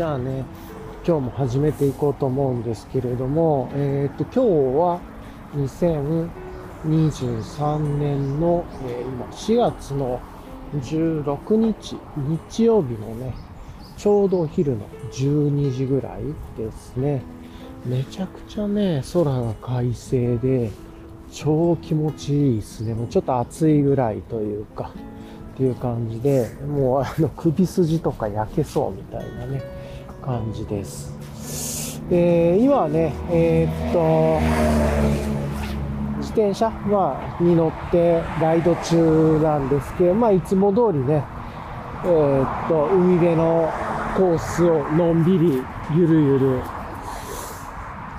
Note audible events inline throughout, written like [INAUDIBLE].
じゃあね、今日も始めていこうと思うんですけれども、えっ、と、今日は2023年の、えー今4月の16日、日曜日のね、ちょうどお昼の12時ぐらいですね。めちゃくちゃね、空が快晴で、超気持ちいいですね。もうちょっと暑いぐらいというか、っていう感じで、もうあの首筋とか焼けそうみたいなね、感じです。で、今はね、えーっと、自転車、まあ、に乗ってライド中なんですけど、まあ、いつも通りね、えーっと、海辺のコースをのんびり、ゆるゆる、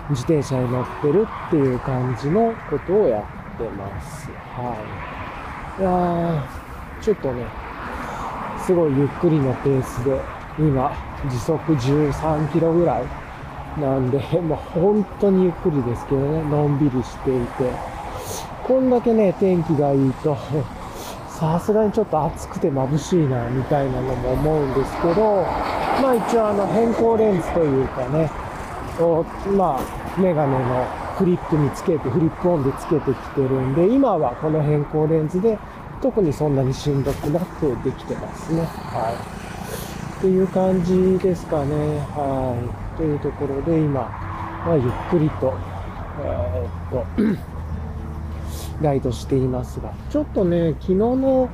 自転車に乗ってるっていう感じのことをやってます。はい。いやーちょっとね、すごいゆっくりのペースで、今、時速13キロぐらいなんで、[LAUGHS] まあ本当にゆっくりですけどね、のんびりしていて、こんだけね、天気がいいと、[LAUGHS] さすがにちょっと暑くて眩しいな、みたいなのも思うんですけど、まあ一応あの変更レンズというかね、をまあ、メガネのフリップにつけて、フリップオンでつけてきてるんで、今はこの変更レンズで、特にそんなにしんどくなくできてますね。はい。っていう感じですかね。はい。というところで今、まあ、ゆっくりと、えーっと、[COUGHS] ライドしていますが、ちょっとね、昨日の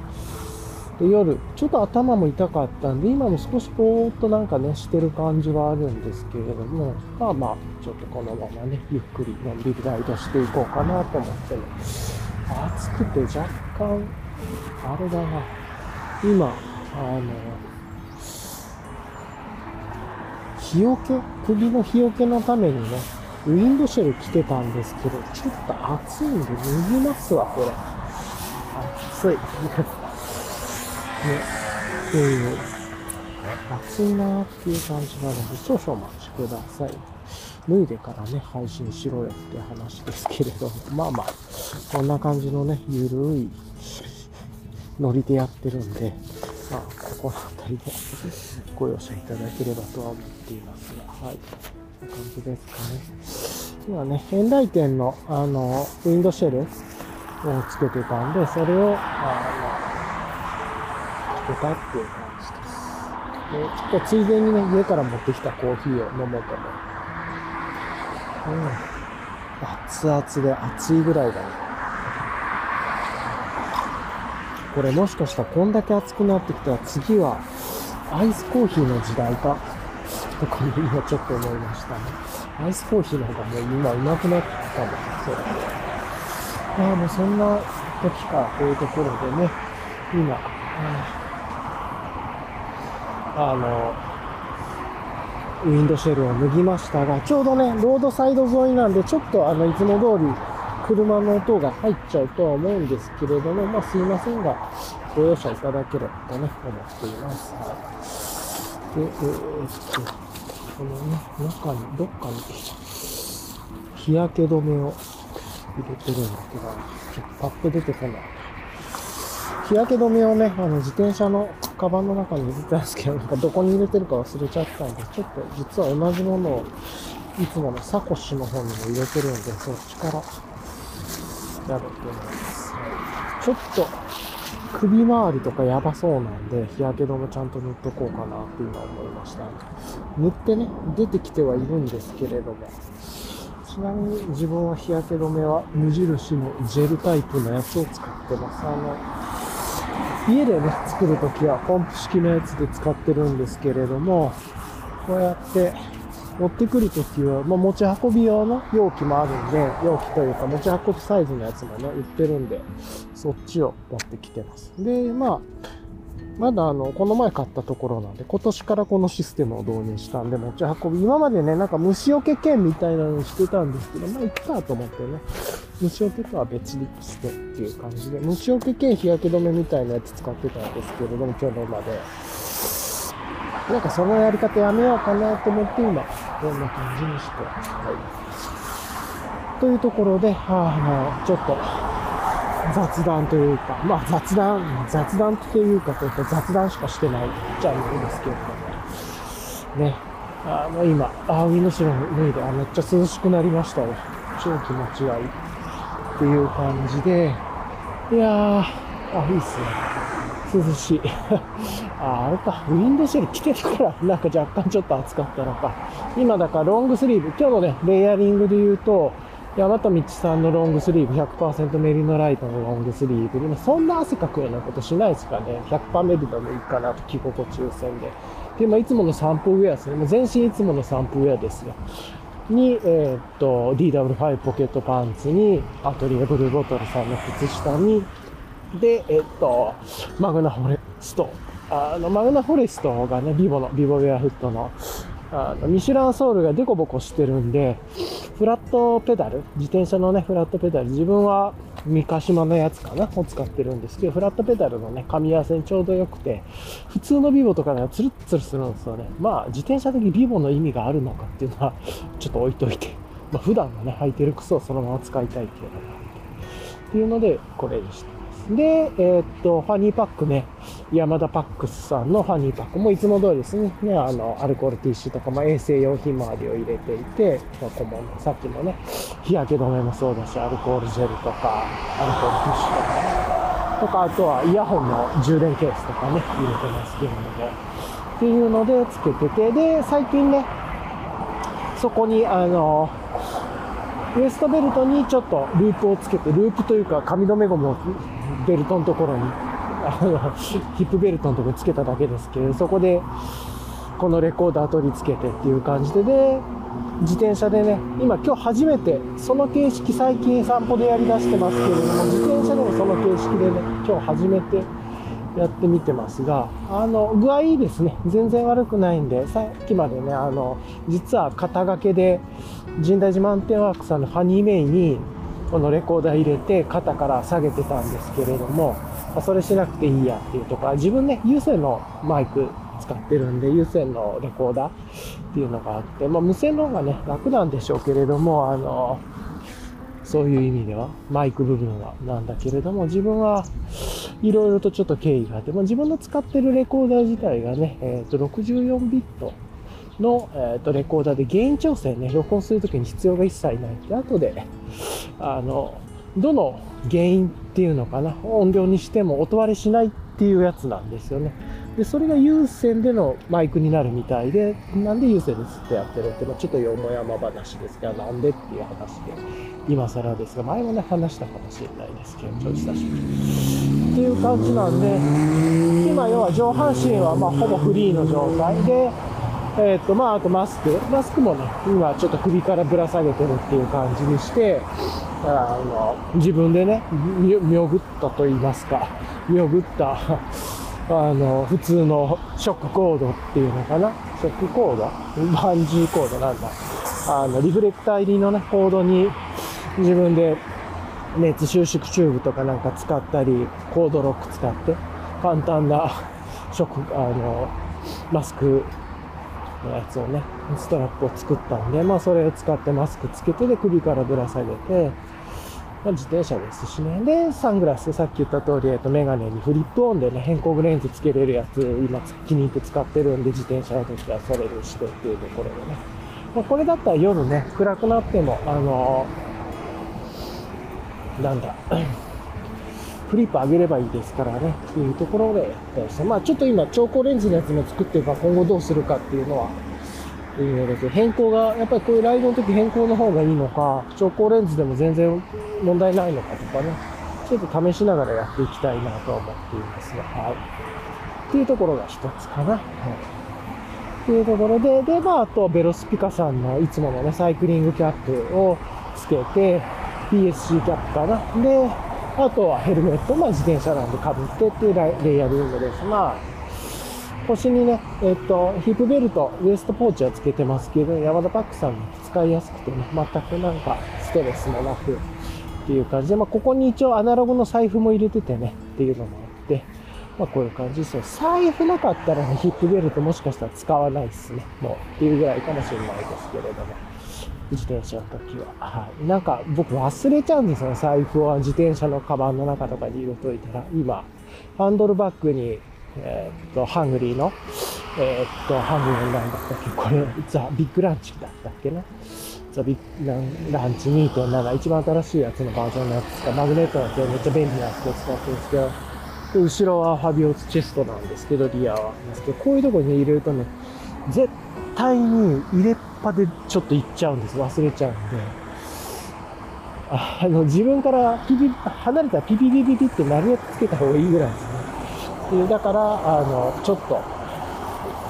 夜、ちょっと頭も痛かったんで、今も少しぼーっとなんかね、してる感じはあるんですけれども、まあまあ、ちょっとこのままね、ゆっくりのんびりライドしていこうかなと思ってね、暑くて若干、あれだな、今、あの、日よけ、首の日よけのためにね、ウィンドシェル着てたんですけど、ちょっと暑いんで脱ぎますわ、これ。暑い。[LAUGHS] ね、っていう、暑いなーっていう感じなので、少々お待ちください。脱いでからね、配信しろよって話ですけれども、まあまあ、こんな感じのね、ゆるいノリでやってるんで、まあ、この辺りでご容赦いただければとは思っています。が、はい。こんな感じです。かね。今ね、エンライテンの、あの、ウィンドシェルをつけてたんで、それを、あの、つけたっていう感じです。で、ちょっとつい。でにね、家から持ってきたコーヒーを飲もうと思う。うん。熱々で熱い。ぐらいだね。これもしかしたらこんだけ熱くなってきたら次はアイスコーヒーの時代か？とかね今ちょっと思いましたね。アイスコーヒーの方がもう今うまくなったかも。そうだね。ああ、もうそんな時かというところでね、今、あの、ウィンドシェルを脱ぎましたが、ちょうどね、ロードサイド沿いなんで、ちょっとあの、いつも通り車の音が入っちゃうとは思うんですけれども、まあすいませんが、ご容赦いただければとね、思っています。はい。で、えーっと、このね、中に、どっかに、日焼け止めを入れてるんだけど、ちょっとパッと出てこない。日焼け止めをね、あの、自転車のカバンの中に入れたんですけど、なんかどこに入れてるか忘れちゃったんで、ちょっと実は同じものを、いつものサコッシュの方にも入れてるんで、そっちからやろうと思います。ちょっと、首周りとかやばそうなんで、日焼け止めちゃんと塗っとこうかなって今思いました。塗ってね、出てきてはいるんですけれども、ちなみに自分は日焼け止めは無印のジェルタイプのやつを使ってます。あの、家でね、作るときはポンプ式のやつで使ってるんですけれども、こうやって持ってくるときは、まあ、持ち運び用の容器もあるんで、容器というか持ち運びサイズのやつもね、売ってるんで、そっちを持ってきてます。で、まあ、まだあの、この前買ったところなんで、今年からこのシステムを導入したんで、持ち運び、今までね、なんか虫除け券みたいなのにしてたんですけど、まあ、いっかと思ってね、虫除けとは別にしてっていう感じで、虫除け券日焼け止めみたいなやつ使ってたんですけれども、今日のまで。なんかそのやり方やめようかなと思って今、こんな感じにして、はい。というところで、あ、の、ちょっと、雑談というか、まあ雑談、雑談っていうかというと雑談しかしてないじゃないですけれども、ね。あの、今、あ、ウィンドシル脱いで、あ、めっちゃ涼しくなりましたよ。超気持ちがいい。っていう感じで、いやー、あ、いいっすね。涼しい。[LAUGHS] あ、あれか、ウィンドシール着てるから、なんか若干ちょっと暑かったのか。今だからロングスリーブ、今日のね、レイヤリングで言うと、大和道さんのロングスリーブ、100%メリノライトのロングスリーブで、そんな汗かくようなことしないですかね。100%メリノもいいかなと、着心地優先で。で、まあ、いつもの散歩ウェアですね。もう全身いつもの散歩ウェアですよ。に、えー、っと、DW5 ポケットパンツに、アトリエブルーボトルさんの靴下に、で、え、っと、マグナフォレスト。あの、マグナフォレストがね、ビボの、ビボウェアフットの、あの、ミシュランソールがデコボコしてるんで、フラットペダル、自転車のね、フラットペダル、自分は三ヶ島のやつかなを使ってるんですけど、フラットペダルのね、噛み合わせにちょうど良くて、普通のビボとかがツルッツルするんですよね。まあ、自転車的にビボの意味があるのかっていうのは、ちょっと置いといて、まあ、普段のね、履いてる靴をそのまま使いたいっていうのがあって、っていうので、これにしてで、えー、っと、ファニーパックね、山田パックスさんのファニーパックもいつも通りですね、ねあの、アルコールティッシュとか、まあ、衛生用品周りを入れていて、まあ、小物、さっきのね、日焼け止めもそうだし、アルコールジェルとか、アルコールティッシュとか、ね。とか、あとはイヤホンの充電ケースとかね、入れてますけれども、っていうのでつけてて、で、最近ね、そこに、あの、ウエストベルトにちょっとループをつけて、ループというか髪留めゴムをベルトのところに、あの、ヒップベルトのところにつけただけですけど、そこで、このレコーダー取り付けてっていう感じで、で、自転車でね、今今日初めて、その形式最近散歩でやりだしてますけれども、自転車でもその形式でね、今日初めてやってみてますが、あの、具合いいですね。全然悪くないんで、さっきまでね、あの、実は肩掛けで、神代寺マウンテンワークさんのファニーメイに、このレコーダー入れて肩から下げてたんですけれども、まそれしなくていいやっていうとか、自分ね、有線のマイク使ってるんで、有線のレコーダーっていうのがあって、まあ無線の方がね、楽なんでしょうけれども、あの、そういう意味では、マイク部分はなんだけれども、自分はいろいろとちょっと経緯があって、まあ、自分の使ってるレコーダー自体がね、えっ、ー、と、64ビットの、えー、とレコーダーでゲイン調整ね、録音するときに必要が一切ないって、後で、あの、どの原因っていうのかな、音量にしても音割れしないっていうやつなんですよね。で、それが有線でのマイクになるみたいで、なんで有線でずっとやってるっていうのはちょっとよもやま話ですが、なんでっていう話で、今更ですが、前もね、話したかもしれないですけど、ちょっと久しぶり。っていう感じなんで、今要は上半身はまあほぼフリーの状態で、えっ、ー、と、まあ、あとマスク。マスクもね、今ちょっと首からぶら下げてるっていう感じにして、あの、自分でね、みみょぐったと言いますか、みょぐった、あの、普通のショックコードっていうのかな。ショックコード？バンジーコードなんだ。あの、リフレクター入りのね、コードに自分で熱収縮チューブとかなんか使ったり、コードロック使って、簡単なショック、あの、マスクのやつをね、ストラップを作ったんで、まあそれを使ってマスクつけてで首からぶら下げて、まあ、自転車ですしね。で、サングラス、さっき言った通り、えっと、メガネにフリップオンでね、変更レンズつけれるやつ、今気に入って使ってるんで、自転車の時はそれにしてっていうところでね。まあ、これだったら夜ね、暗くなっても、あのー、なんだ、フリップ上げればいいですからね、っていうところでやったりして、まあちょっと今、超光レンズのやつも作ってるから今後どうするかっていうのは、いいのです変更が、やっぱりこういうライドの時変更の方がいいのか、超光レンズでも全然問題ないのかとかね、ちょっと試しながらやっていきたいなと思っていますが、はい。っていうところが一つかな。はい。っていうところで、で、まあ、あと、ベロスピカさんのいつものね、サイクリングキャップをつけて、PSC キャップかな。で、あとはヘルメット、まあ自転車なんで被ってっていうレイヤリングです。まあ、腰にね、えっと、ヒップベルト、ウエストポーチはつけてますけど、山田パックさんも使いやすくてね、全くなんかストレスもなくっていう感じで、まあここに一応アナログの財布も入れててね、っていうのもあって、まあこういう感じですよ。財布なかったらね、ヒップベルトもしかしたら使わないですね。もうっていうぐらいかもしれないですけれども。自転車の時は。はい。なんか僕忘れちゃうんですよ財布を自転車のカバンの中とかに入れといたら。今、ハンドルバッグにえーっと、ハングリーの、えーっと、ハングリーのなんだったっけこれ、 The Big Lunch だったっけな。 The Big Lunch 2.7、一番新しいやつのバージョンのやつですか、マグネットのやつめっちゃ便利なやつを使ってるんですけど、で後ろは Fabio's Chest なんですけど、リアは。ですけど、こういうとこに入れるとね、絶対に入れっぱでちょっと行っちゃうんです。忘れちゃうんで。あの、自分からピピ、離れたらピピピピピってなるやつけた方がいいぐらいですね。でだから、あの、ちょっと、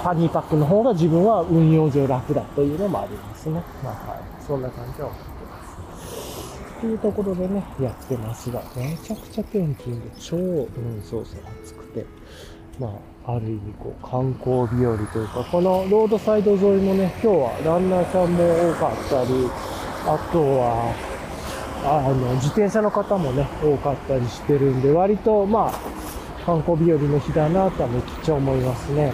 ファニーパックの方が自分は運用上楽だというのもありますね。まあ、はい。そんな感じは思ってます。っていうところでね、やってますが、めちゃくちゃ天気で超、うん、そうそう、暑くて、まあ、ある意味こう、観光日和というか、このロードサイド沿いもね、今日はランナーさんも多かったり、あとは、あの、自転車の方もね、多かったりしてるんで、割と、まあ、観光日和の日だなとはめっちゃ思いますね。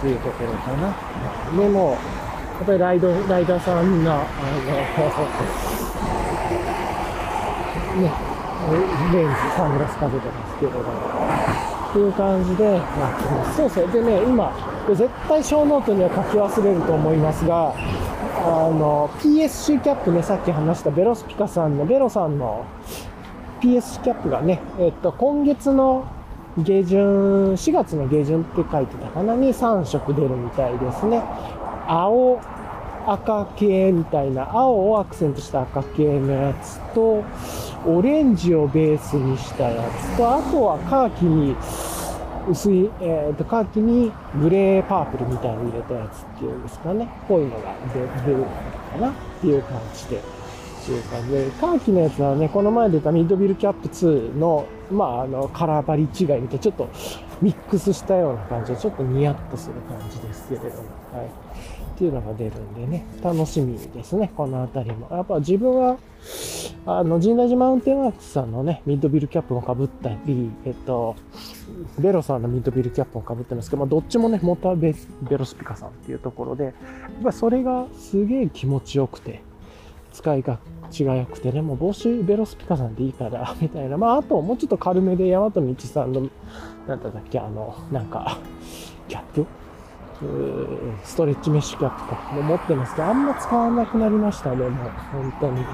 というところかな。でも、やっぱりライド、ライダーさんみんな、あの、[LAUGHS] ね、レンズ、サングラスかけてますけれども、っていう感じでやってます。そうそう。でね、今、絶対ショーノートには書き忘れると思いますが、あの、PSC キャップね、さっき話したベロスピカさんの、ベロさんの PSC キャップがね、えっと、今月の下旬、4月の下旬って書いてたかなに3色出るみたいですね。青、赤系みたいな、青をアクセントした赤系のやつと、オレンジをベースにしたやつと、あとはカーキに、薄い、えっ、と、カーキにグレーパープルみたいに入れたやつっていうんですかね。こういうのが出るのかなっていう感じで。っていう感じで、カーキのやつはね、この前出たミッドビルキャップ2の、まあ、あの、カラーバリ違いみたいちょっとミックスしたような感じで、ちょっとニヤッとする感じですけれども、はい。っていうのが出るんでね、楽しみですね、このあたりも。やっぱ自分は、あの、神代寺マウンテンワークスさんのね、ミッドビルキャップも被ったり、えっと、ベロさんのミッドビルキャップも被ってますけど、まあ、どっちもね、モーターベベロスピカさんっていうところで、やっぱそれがすげえ気持ちよくて、使いがちが良くてね、もう帽子ベロスピカさんでいいから、[LAUGHS] みたいな。まあ、あともうちょっと軽めで、大和道さんの、なんだっけ、あの、なんか、キャップストレッチメッシュキャップとか、も持ってますけど、あんま使わなくなりましたね、もう、本当に。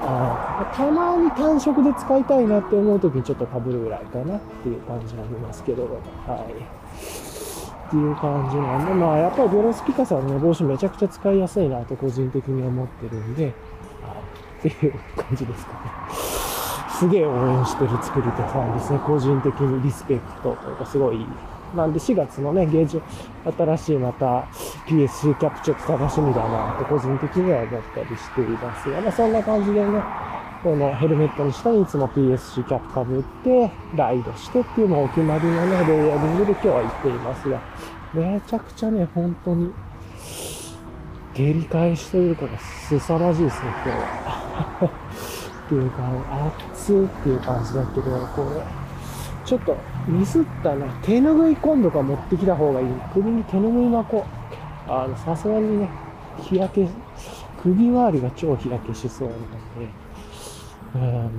あたまに単色で使いたいなって思うときにちょっと被るぐらいかなっていう感じはありますけど、はい。っていう感じなんで、まあやっぱりベロスピカさんの帽子めちゃくちゃ使いやすいなと個人的に思ってるんで、っていう感じですかね。すげえ応援してる作り手さんですね。個人的にリスペクトというかすごい。なんで4月のね、ゲージ、新しいまた PSC キャプちょっと楽しみだなと個人的には思ったりしていますが、まあそんな感じでね、このヘルメットの下にいつも PSC キャップかぶって、ライドしてっていうのをお決まりのね、レイヤリングで今日は言っていますが、めちゃくちゃね、本当に、下痢返しというか凄まじいですね、今日は。[LAUGHS] っていうか、熱いっていう感じだけど、これ、ちょっとミスったな。手ぬぐい今度か持ってきた方がいい。首に手ぬぐい巻こう。あの、さすがにね、日焼け、首周りが超日焼けしそうなんで、うーん、なん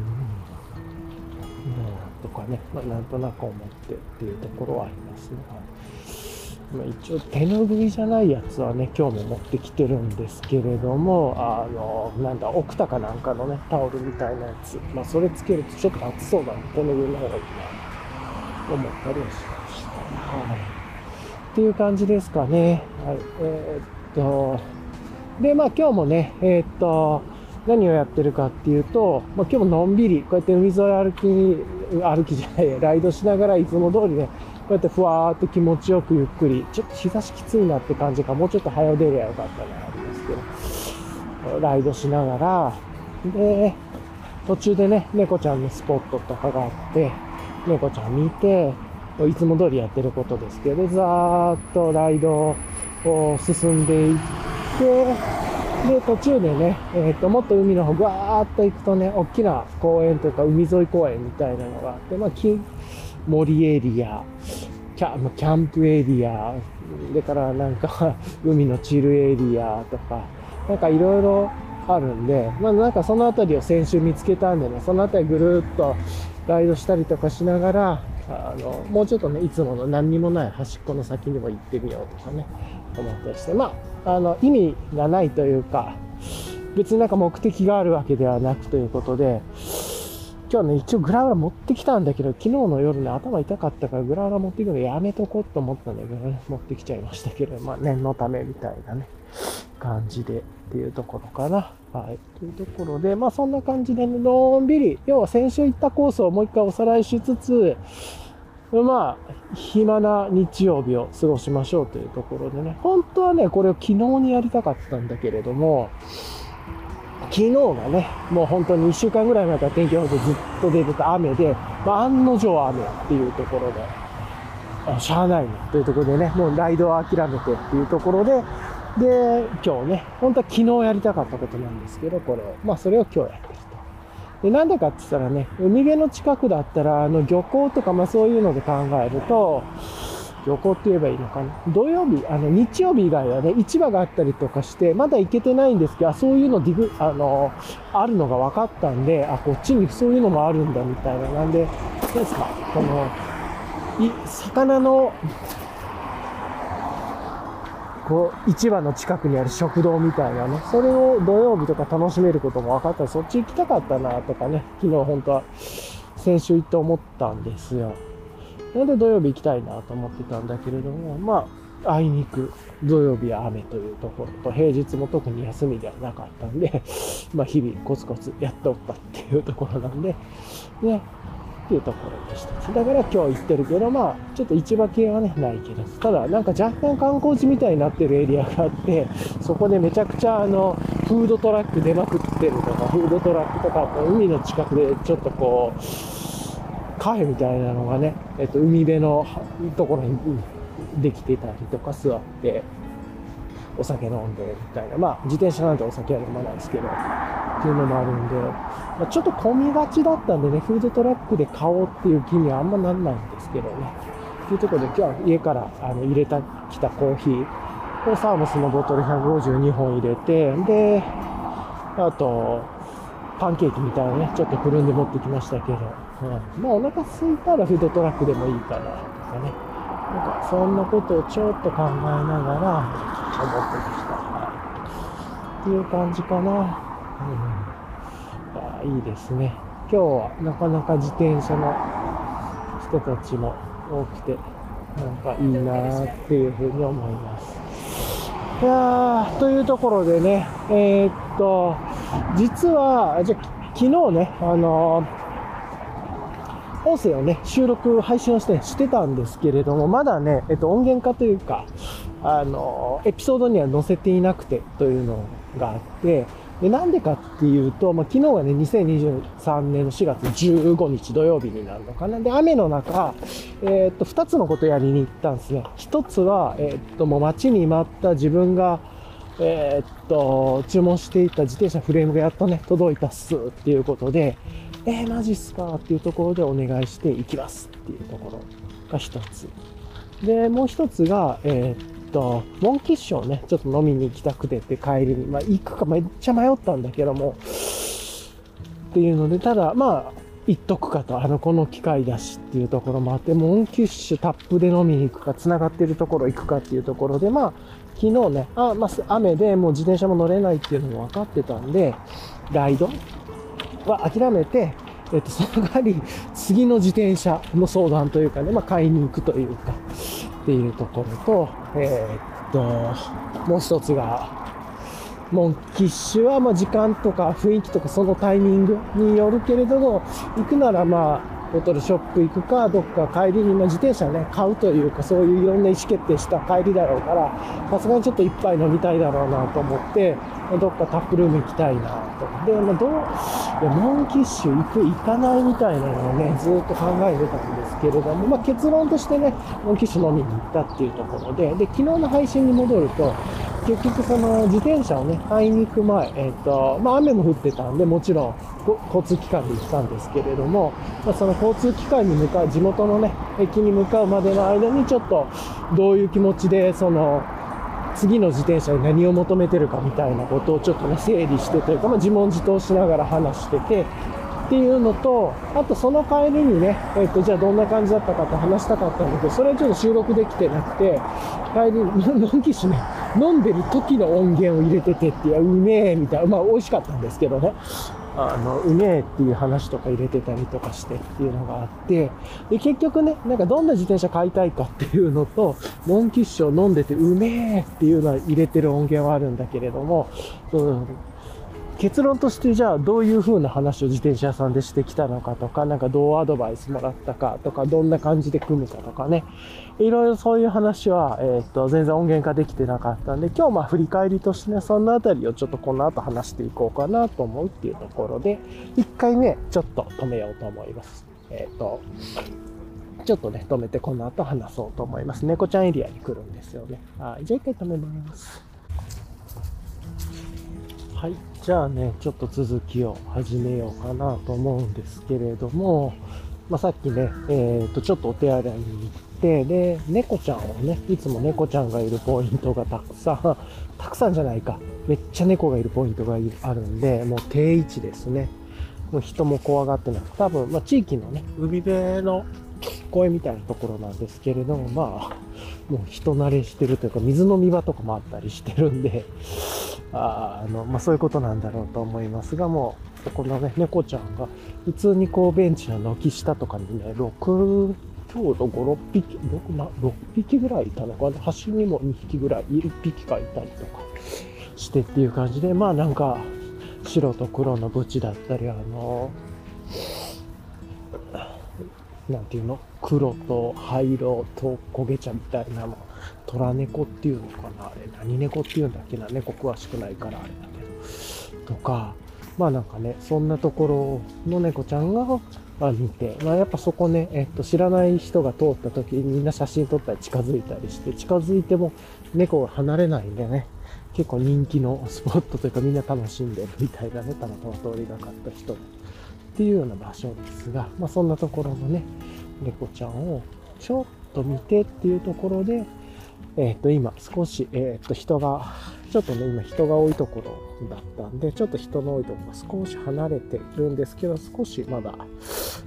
とかね、まあ、なんとなく思ってっていうところはありますね。まあ、一応手ぬぐいじゃないやつはね、今日も持ってきてるんですけれども、あの、なんだ、奥田かなんかのね、タオルみたいなやつ。まあ、それつけるとちょっと暑そうなんで、手ぬぐいの方がいいな、思ったりはしました。はい。っていう感じですかね。はい。えーっと、で、まあ今日もね、えーっと、何をやってるかっていうと、まあ、今日ものんびり、こうやって海沿い歩き、歩きじゃない、[LAUGHS] ライドしながらいつも通りね、こうやってふわーっと気持ちよくゆっくり、ちょっと日差しきついなって感じか、もうちょっと早出りゃよかったな、ありますけど、ライドしながら、で、途中でね、猫ちゃんのスポットとかがあって、猫ちゃん見て、いつも通りやってることですけど、ざーっとライドを進んでいって、で、途中でね、えっ、と、もっと海の方、ぐわーっと行くとね、大きな公園というか、海沿い公園みたいなのがあって、まあ、森エリア、キャキャンプエリア、でからなんか、[LAUGHS] 海のチルエリアとか、なんかいろいろあるんで、まあなんかそのあたりを先週見つけたんでね、そのあたりぐるーっと、ライドしたりとかしながら、あの、もうちょっとね、いつもの何にもない端っこの先にも行ってみようとかね、思ったりして、まあ、あの、意味がないというか、別になんか目的があるわけではなくということで、今日ね、一応グラウラ持ってきたんだけど、昨日の夜ね、頭痛かったからグラウラ持っていくのやめとこうと思ったんだけどね、持ってきちゃいましたけど、まあ念のためみたいなね、感じでっていうところかな。はい。というところで、まあそんな感じで、ね、のんびり、要は先週行ったコースをもう一回おさらいしつつ、まあ、暇な日曜日を過ごしましょうというところでね、本当はね、これを昨日にやりたかったんだけれども、昨日がね、もう本当に1週間ぐらい前から天気予報でずっと出てた雨で、まあ、案の定雨っていうところで、あしゃあないなというところでね、もうライドを諦めてっていうところで、で、今日ね、本当は昨日やりたかったことなんですけど、これを。まあ、それを今日やってると。で、なんでかって言ったらね、海辺の近くだったら、あの、漁港とか、まあそういうので考えると、旅行って言えばいいのかな。土曜日、あの、日曜日以外はね、市場があったりとかして、まだ行けてないんですけど、あそういうのディグ、あの、あるのが分かったんで、あ、こっちにそういうのもあるんだみたいな。なんで、何ですか、この、い、魚の、こう、市場の近くにある食堂みたいなね、それを土曜日とか楽しめることも分かったら、そっち行きたかったなとかね、昨日本当は、先週行って思ったんですよ。なので土曜日行きたいなと思ってたんだけれども、まあ、あいにく土曜日は雨というところと、平日も特に休みではなかったんで、まあ日々コツコツやっておったっていうところなんで、ね、っていうところでした。だから今日行ってるけど、まあ、ちょっと市場系はね、ないけど、ただなんか若干観光地みたいになってるエリアがあって、そこでめちゃくちゃあの、フードトラック出まくってるとか、フードトラックとか、海の近くでちょっとこう、カフェみたいなのがね、えっと、海辺のところにできてたりとか座って、お酒飲んでみたいな。まあ、自転車なんてお酒は飲まないですけど、っていうのもあるんで、まあ、ちょっと混みがちだったんでね、フードトラックで買おうっていう気にはあんまなんないんですけどね。っていうところで今日は家からあの入れた、きたコーヒーをサーモスのボトル152本入れて、で、あと、パンケーキみたいなね、ちょっとくるんで持ってきましたけど、うん、まあお腹空いたらフードトラックでもいいかなとかね。なんかそんなことをちょっと考えながら思ってました。っていう感じかな。うん。あいいですね。今日はなかなか自転車の人たちも多くて、なんかいいなーっていうふうに思います。いやー、というところでね、えー、っと、実は、じゃ昨日ね、あのー音声をね、収録、配信をして、してたんですけれども、まだね、えっと、音源化というか、あの、エピソードには載せていなくてというのがあって、で、なんでかっていうと、まあ、昨日はね、2023年の4月15日土曜日になるのかな。で、雨の中、えー、っと、2つのことやりに行ったんですね。1つは、えー、っと、もう待ちに待った自分が、えー、っと、注文していた自転車フレームがやっとね、届いたっすっていうことで、えー、マジっすかっていうところでお願いしていきますっていうところが一つ。で、もう一つが、えー、っと、モンキッシュをね、ちょっと飲みに行きたくてって帰りに、まあ行くかめっちゃ迷ったんだけども、っていうので、ただ、まあ、行っとくかと、あの、この機会だしっていうところもあって、モンキッシュタップで飲みに行くか、繋がってるところ行くかっていうところで、まあ、昨日ね、あ、まあ、雨でもう自転車も乗れないっていうのも分かってたんで、ライド？は諦めて、えっと、[LAUGHS] その代わり、次の自転車の相談というかね、まあ、買いに行くというか、っていうところと、えー、っと、もう一つが、モンキッシュは、ま、時間とか雰囲気とかそのタイミングによるけれども、行くならまあ、ボトルショップ行くか、どっか帰りに、ま、自転車ね、買うというか、そういういろんな意思決定した帰りだろうから、さすがにちょっと一杯飲みたいだろうなと思って、どっかタップルーム行きたいなと。で、まあ、どう、いや、モンキッシュ行く、行かないみたいなのをね、ずっと考えてたんですけれども、まあ、結論としてね、モンキッシュ飲みに行ったっていうところで、で、昨日の配信に戻ると、結局その自転車をね、買いに行く前、えっ、ー、と、まあ雨も降ってたんで、もちろん交通機関で行ったんですけれども、まあ、その交通機関に向かう、地元のね、駅に向かうまでの間にちょっとどういう気持ちで、その、次の自転車に何を求めてるかみたいなことをちょっとね、整理してというか、まあ、自問自答しながら話してて、っていうのと、あとその帰りにね、えっ、と、じゃあどんな感じだったかって話したかったんだけど、それはちょっと収録できてなくて、帰りに、のんきしね、飲んでる時の音源を入れててっていう、うめえみたいな、まあ美味しかったんですけどね。あの、うめえっていう話とか入れてたりとかしてっていうのがあって、で、結局ね、なんかどんな自転車買いたいかっていうのと、ノンキッシュを飲んでてうめえっていうのは入れてる音源はあるんだけれども、その結論としてじゃあどういう風な話を自転車屋さんでしてきたのかとか、なんかどうアドバイスもらったかとか、どんな感じで組むかとかね。いろいろそういう話は、えっ、と、全然音源化できてなかったんで、今日まあ振り返りとしてね、そのあたりをちょっとこの後話していこうかなと思うっていうところで、1回目ちょっと止めようと思います。えっ、と、ちょっとね、止めてこの後話そうと思います。猫ちゃんエリアに来るんですよね。はい。じゃあ一回止めます。はい。じゃあね、ちょっと続きを始めようかなと思うんですけれども、まあ、さっきね、えっ、と、ちょっとお手洗いに行って、で、猫ちゃんをね、いつも猫ちゃんがいるポイントがたくさん、[LAUGHS] たくさんじゃないか、めっちゃ猫がいるポイントがあるんで、もう定位置ですね。もう人も怖がってなく、多分、まあ、地域のね、海辺の公園みたいなところなんですけれども、まあ、もう人慣れしてるというか、水飲み場とかもあったりしてるんで、[LAUGHS] あの、まあ、そういうことなんだろうと思いますが、もう、そこのね、猫ちゃんが、普通にこう、ベンチの軒下とかにね、6、ちょうど5、6匹、6, な6匹ぐらいいたのかな？端にも2匹ぐらい、1匹かいたりとかしてっていう感じで、まあなんか、白と黒のブチだったり、あの、なんていうの？黒と灰色と焦げ茶みたいなの。虎猫っていうのかな？あれ何猫っていうんだっけな？猫詳しくないからあれだけど。とか、まあなんかね、そんなところの猫ちゃんが、あ見て、まあやっぱそこね、えっと、知らない人が通った時にみんな写真撮ったり近づいたりして、近づいても猫が離れないんでね、結構人気のスポットというかみんな楽しんでるみたいなね、たまたま通りがかった人。っていうような場所ですが、まあそんなところのね、猫ちゃんをちょっと見てっていうところで、えっ、と、今少し、えっ、と、人が、ちょっとね、今人が多いところだったんで、ちょっと人の多いところが少し離れているんですけど、少しまだ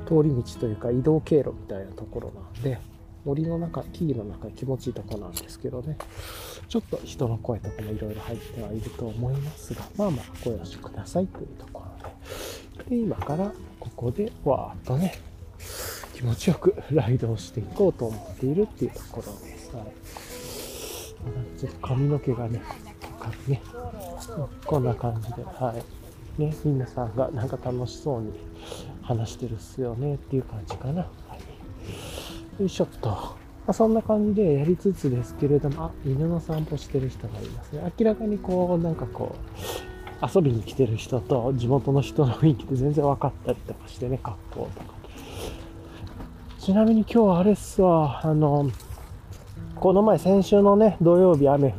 通り道というか移動経路みたいなところなんで、森の中、木々の中気持ちいいとこなんですけどね、ちょっと人の声とかもいろいろ入ってはいると思いますが、まあまあご容赦くださいというところ。で、今からここでわーっとね、気持ちよくライドをしていこうと思っているっていうところです。はいちょっと髪の毛がね、ね。こんな感じで、はい。ね、皆さんがなんか楽しそうに話してるっすよねっていう感じかな。はい。よいしょっと。まあ、そんな感じでやりつつですけれども、あ、犬の散歩してる人がいますね。明らかにこう、なんかこう、遊びに来てる人と地元の人の雰囲気って全然分かったりとかしてね、格好とか。ちなみに今日あれっすわ、あの、この前先週のね、土曜日雨、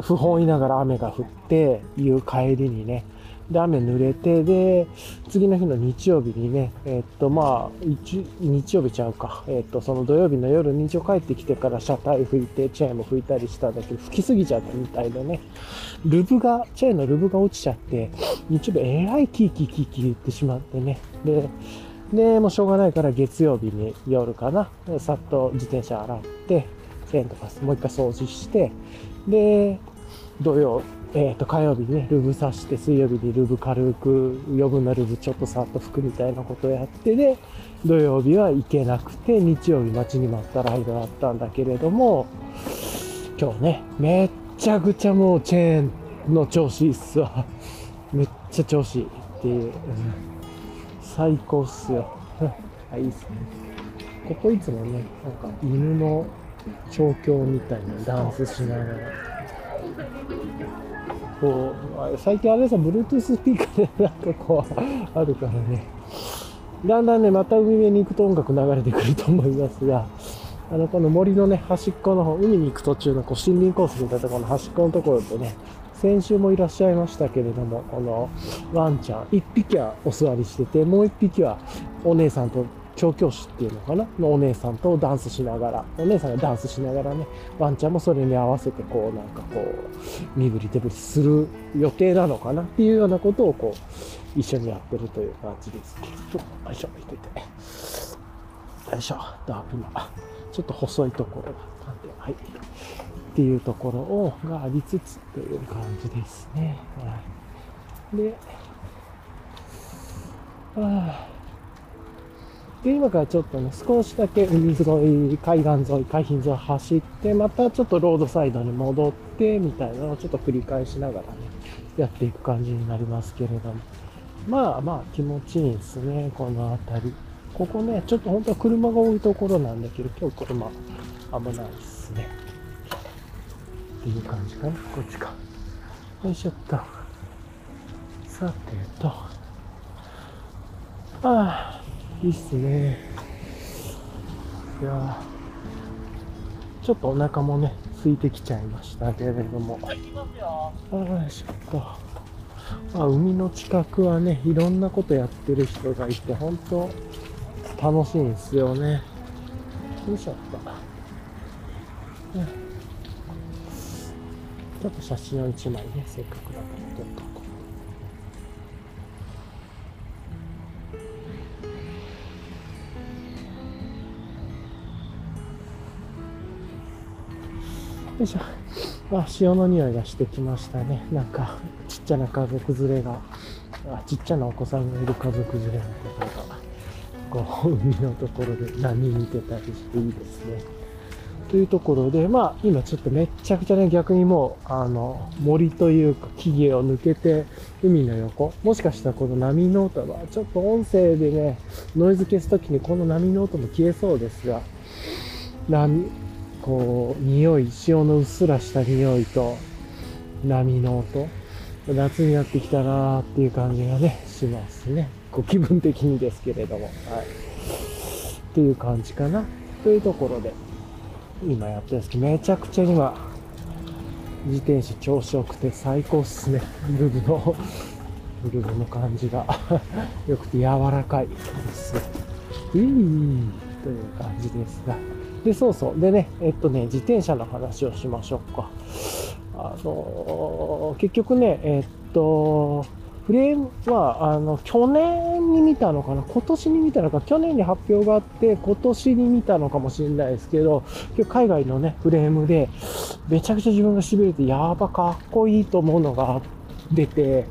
不本意ながら雨が降って、いう帰りにね、で、雨濡れて、で、次の日の日曜日にね、えっと、まあ、日曜日ちゃうか、えっと、その土曜日の夜に一応帰ってきてから車体拭いて、チェーンも拭いたりしたんだけど、拭きすぎちゃったみたいでね、ルブが、チェーンのルブが落ちちゃって、日曜日えらいキーキーキーキー言ってしまってね、で、で、もうしょうがないから月曜日に夜かな、さっと自転車洗って、チェーンとかもう一回掃除して、で、土曜、えっ、と、火曜日にね、ルブさして、水曜日にルブ軽く、余分なルブちょっとさっと拭くみたいなことをやって、で、土曜日は行けなくて、日曜日待ちに待ったライドだったんだけれども、今日ね、めっちゃくちゃもうチェーンの調子いいっすわ。めっちゃ調子いいっていう。うん最高っすよ。[LAUGHS] あ、いいっすね。ここいつもね、なんか犬の調教みたいなダンスしながら。こう、最近あれさ、Bluetooth スピーカーでなんかこう、あるからね。だんだんね、また海辺に行くと音楽流れてくると思いますが、あの、この森のね、端っこの方、海に行く途中のこう森林コースみたいなところの端っこのところでね、先週もいらっしゃいましたけれども、このワンちゃん、一匹はお座りしてて、もう一匹はお姉さんと調教師っていうのかな？のお姉さんとダンスしながら、お姉さんがダンスしながらね、ワンちゃんもそれに合わせてこうなんかこう、身振り手振りする予定なのかなっていうようなことをこう、一緒にやってるという感じです。ちょっと、よいしょ、見てて。よいしょ、だ今、ちょっと細いところだったんで、はい。っていうところを、がありつつという感じですね。はい。で、あで、今からちょっとね、少しだけ海沿い、海岸沿い、海浜沿い走って、またちょっとロードサイドに戻って、みたいなのをちょっと繰り返しながらね、やっていく感じになりますけれども。まあまあ気持ちいいですね、この辺り。ここね、ちょっと本当は車が多いところなんだけど、今日車危ないですね。っていう感じかな、こっちか。よいしょっと。さてと。ああ、いいっすね。いやちょっとお腹もね、空いてきちゃいましたけれども。ああ、よいしょっと。まあ、海の近くはね、いろんなことやってる人がいて、本当楽しいんですよね。よいしょっと。ちょっと写真を1枚ね、せっかくだからよいしょ。あ、潮の匂いがしてきましたね。なんか、ちっちゃな家族連れが、あちっちゃなお子さんがいる家族連れの方が、こう、海のところで波見てたりしていいですね。というところで、まあ、今ちょっとめっちゃくちゃね、逆にもう、あの、森というか木々を抜けて、海の横、もしかしたらこの波の音は、ちょっと音声でね、ノイズ消すときにこの波の音も消えそうですが、波、こう、匂い、潮のうっすらした匂いと、波の音、夏になってきたなーっていう感じがね、しますね。こう気分的にですけれども、はい。っていう感じかな。というところで、今やってるんですけど、めちゃくちゃ今、自転車調子良くて最高っすね。ルブの、ルブの感じが [LAUGHS] 良くて柔らかいですね。いいという感じですが。で、そうそう。でね、えっとね、自転車の話をしましょうか。あの結局ね、えっと、フレームは、あの、去年に見たのかな？今年に見たのか？去年に発表があって、今年に見たのかもしれないですけど、今日海外のね、フレームで、めちゃくちゃ自分が痺れて、やばかっこいいと思うのが出て、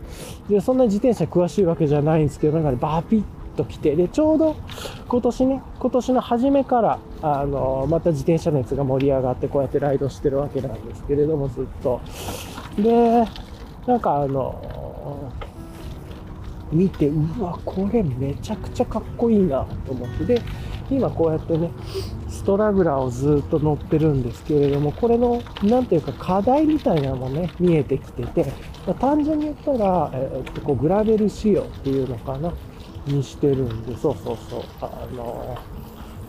で、そんな自転車詳しいわけじゃないんですけど、なんかね、バピッと来て、で、ちょうど今年ね、今年の初めから、あの、また自転車熱が盛り上がって、こうやってライドしてるわけなんですけれども、ずっと。で、なんかあの、見て、うわ、これめちゃくちゃかっこいいなと思って、で、今こうやってね、ストラグラーをずっと乗ってるんですけれども、これの、なんていうか課題みたいなのもね、見えてきてて、ま、単純に言ったら、えー、っと、こう、グラベル仕様っていうのかな、にしてるんで、そうそうそう、あの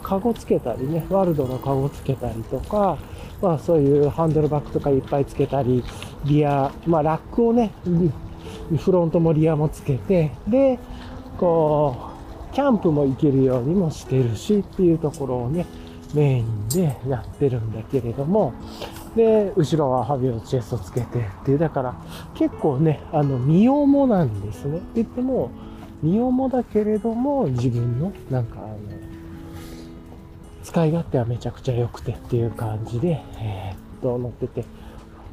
カゴつけたりね、ワールドのカゴつけたりとか、まあそういうハンドルバッグとかいっぱいつけたり、リア、まあラックをね、フロントもリアもつけて、で、こう、キャンプも行けるようにもしてるしっていうところをね、メインでやってるんだけれども、で、後ろはハビオチェストつけてっていう、だから結構ね、あの、身重なんですね。って言っても、身重だけれども、自分の、なんかあの、使い勝手はめちゃくちゃ良くてっていう感じで、え、っと、乗ってて、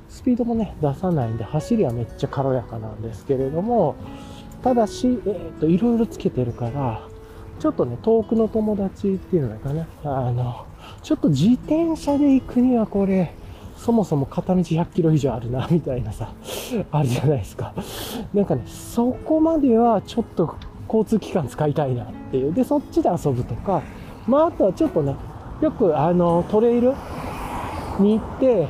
スピードもね、出さないんで、走りはめっちゃ軽やかなんですけれども、ただし、え、っと、いろいろつけてるから、ちょっとね、遠くの友達っていうのかな、あの、ちょっと自転車で行くにはこれ、そもそも片道100キロ以上あるな、みたいなさ、[LAUGHS] あるじゃないですか。なんかね、そこまではちょっと交通機関使いたいなっていう。で、そっちで遊ぶとか、まあ、あとはちょっとね、よくあの、トレイルに行って、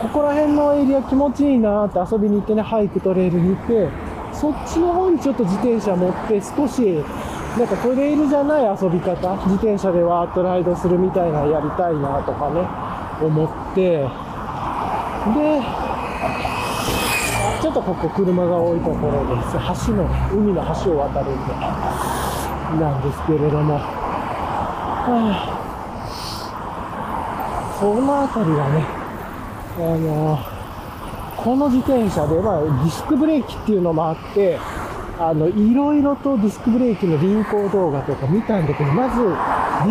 ここら辺のエリア気持ちいいなって遊びに行ってね、ハイクトレイルに行って、そっちの方にちょっと自転車持って少し、なんかトレイルじゃない遊び方、自転車でワーッとライドするみたいなやりたいなとかね、思って、で、ちょっとここ車が多いところです。橋の、海の橋を渡るんで、なんですけれども、はあ、そのあたりがね、あの、この自転車で、まあ、ディスクブレーキっていうのもあって、あの、いろいろとディスクブレーキの輪行動画とか見たんだけど、まず、デ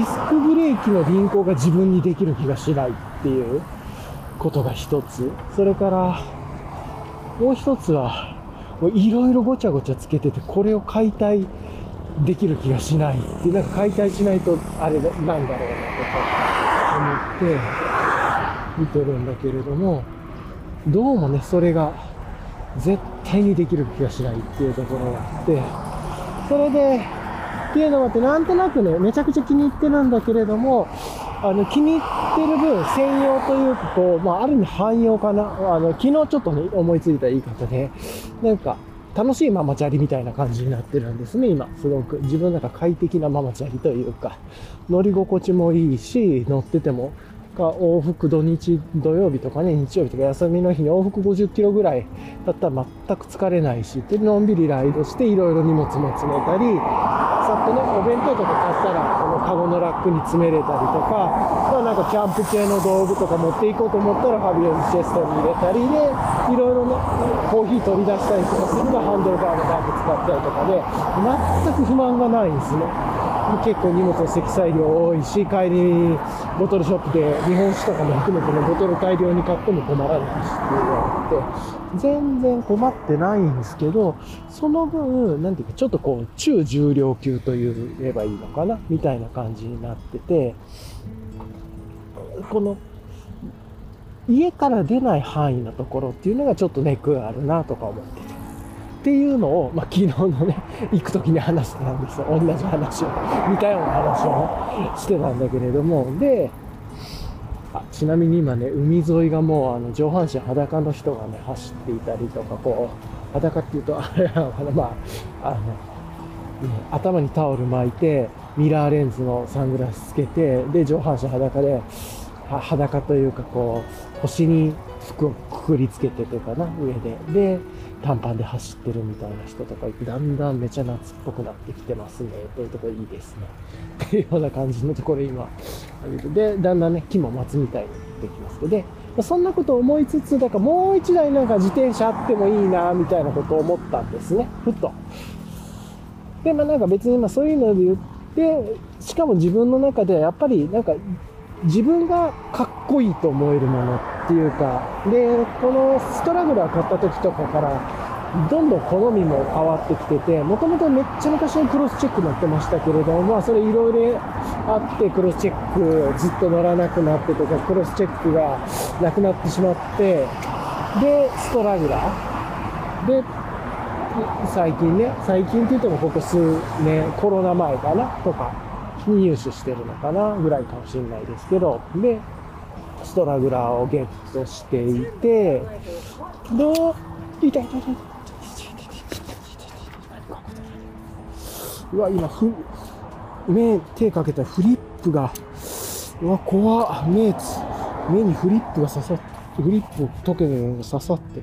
ィスクブレーキの輪行が自分にできる気がしないっていう。ことが一つ。それから、もう一つは、いろいろごちゃごちゃつけてて、これを解体できる気がしないって、なんか解体しないとあれなんだろうなとか思って見てるんだけれども、どうもね、それが絶対にできる気がしないっていうところがあって、それで、っていうのもあって、なんとなくね、めちゃくちゃ気に入ってるんだけれども、あの、気に入ってる分、専用というか、こう、まあ、ある意味汎用かな。あの、昨日ちょっとね、思いついた言い方で、なんか、楽しいママチャリみたいな感じになってるんですね、今。すごく。自分の中快適なママチャリというか、乗り心地もいいし、乗っててもが往復土日、土曜日とかね、日曜日とか休みの日に往復50キロぐらいだったら全く疲れないし、で、のんびりライドしていろいろ荷物も詰めたり、さっとね、お弁当とか買ったら、このカゴのラックに詰めれたりとか、まあなんかキャンプ系の道具とか持っていこうと思ったらファビオンチェストに入れたりで、いろいろね、コーヒー取り出したりとかするとハンドルバーのバッグ使ったりとかで、全く不満がないんですね。結構荷物の積載量多いし、帰りボトルショップで日本酒とかも含めてね、ボトル大量に買っても困らないしっていうのがあって、全然困ってないんですけど、その分、なんていうか、ちょっとこう、中重量級と言えばいいのかなみたいな感じになってて、この、家から出ない範囲のところっていうのがちょっとネックがあるなとか思って。っていうのを、まあ、昨日のね、[LAUGHS] 行く時に話してたんですよ。同じ話を、似たような話をしてたんだけれども、で、あちなみに今ね、海沿いがもうあの上半身裸の人がね、走っていたりとか、こう、裸っていうと、あれはまあ、あの、頭にタオル巻いて、ミラーレンズのサングラスつけて、で、上半身裸で、裸というかこう、腰に服をくくりつけてというかな、上で。で、短パンで走ってるみたいな人とかいて、だんだんめちゃ夏っぽくなってきてますね。というところいいですね。っていうような感じのところ今、で、だんだんね、木も松みたいになってきますけど、で、そんなことを思いつつ、だからもう一台なんか自転車あってもいいな、みたいなことを思ったんですね。ふと。で、まあなんか別にまあそういうので言って、しかも自分の中ではやっぱりなんか自分がかっこいいと思えるものっていうか、で、このストラグラー買った時とかから、どんどん好みも変わってきてて、もともとめっちゃ昔にクロスチェック乗ってましたけれども、まあそれいろいろあってクロスチェックずっと乗らなくなってとか、クロスチェックがなくなってしまって、で、ストラグラー。で、最近ね、最近って言ってもここ数年、コロナ前かなとかに入手してるのかなぐらいかもしれないですけど、で、ストラグラーをゲットしていて、どう、痛い痛い痛い。うわ、今、ふ、目、手かけたフリップが、うわ、怖っ、目つ、目にフリップが刺さって、フリップを溶けてるのが刺さって、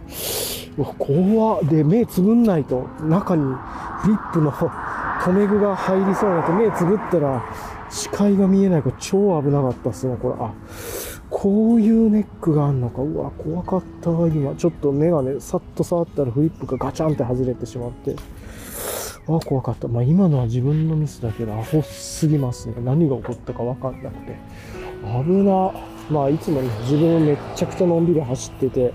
うわ、怖っ。で、目つぶんないと、中にフリップの留め具が入りそうになって、目つぶったら、視界が見えないから超危なかったっすね、これ。あ、こういうネックがあんのか。うわ、怖かった、今。ちょっとメガネ、さっと触ったらフリップがガチャンって外れてしまって。あ、怖かった。まあ今のは自分のミスだけど、アホすぎますね。何が起こったかわかんなくて。危な。まあいつもね、自分めっちゃくちゃのんびり走ってて、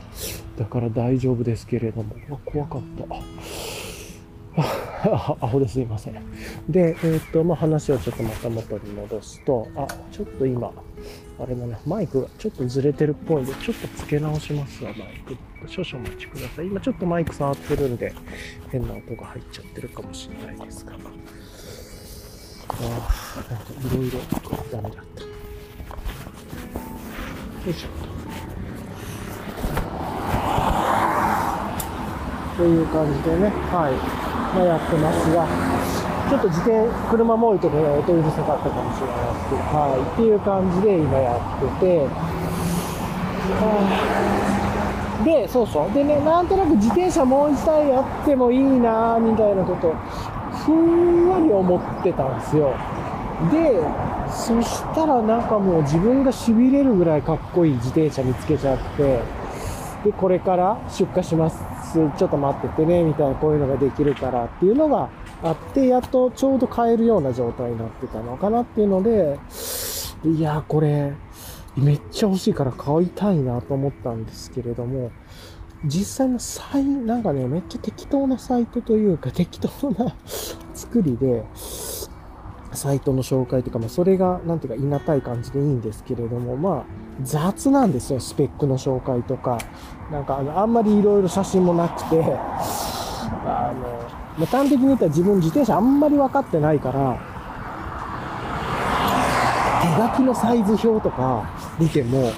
だから大丈夫ですけれども。うわ、怖かった。[LAUGHS] アホですいません。で、えー、っと、まあ話をちょっとまた元に戻すと、あ、ちょっと今、あれだね、マイクがちょっとずれてるっぽいんで、ちょっと付け直しますわ、マイク。少々お待ちください。今ちょっとマイク触ってるんで、変な音が入っちゃってるかもしれないですが。ああ、なんかいろいろダメだった。よいしょ。という感じでね、はい。まあ、やってますが、ちょっと自転、車も多いところで音うるさかったかもしれないですけど、はい。っていう感じで今やってて、はで、そうそう。でね、なんとなく自転車もう一台やってもいいなみたいなこと、ふんわり思ってたんですよ。で、そしたらなんかもう自分が痺れるぐらいかっこいい自転車見つけちゃって、で、これから出荷します。ちょっと待っててね、みたいなこういうのができるからっていうのがあって、やっとちょうど買えるような状態になってたのかなっていうので、いや、これ、めっちゃ欲しいから買いたいなと思ったんですけれども、実際のサイン、なんかね、めっちゃ適当なサイトというか、適当な作りで、サイトの紹介というか、まあ、それが、なんていうか、いなたい感じでいいんですけれども、まあ、雑なんですよ、スペックの紹介とか。なんか、あの、あんまりいろいろ写真もなくて、あの、まあ、端的に言ったら自分自転車あんまり分かってないから、手書きのサイズ表とか見ても、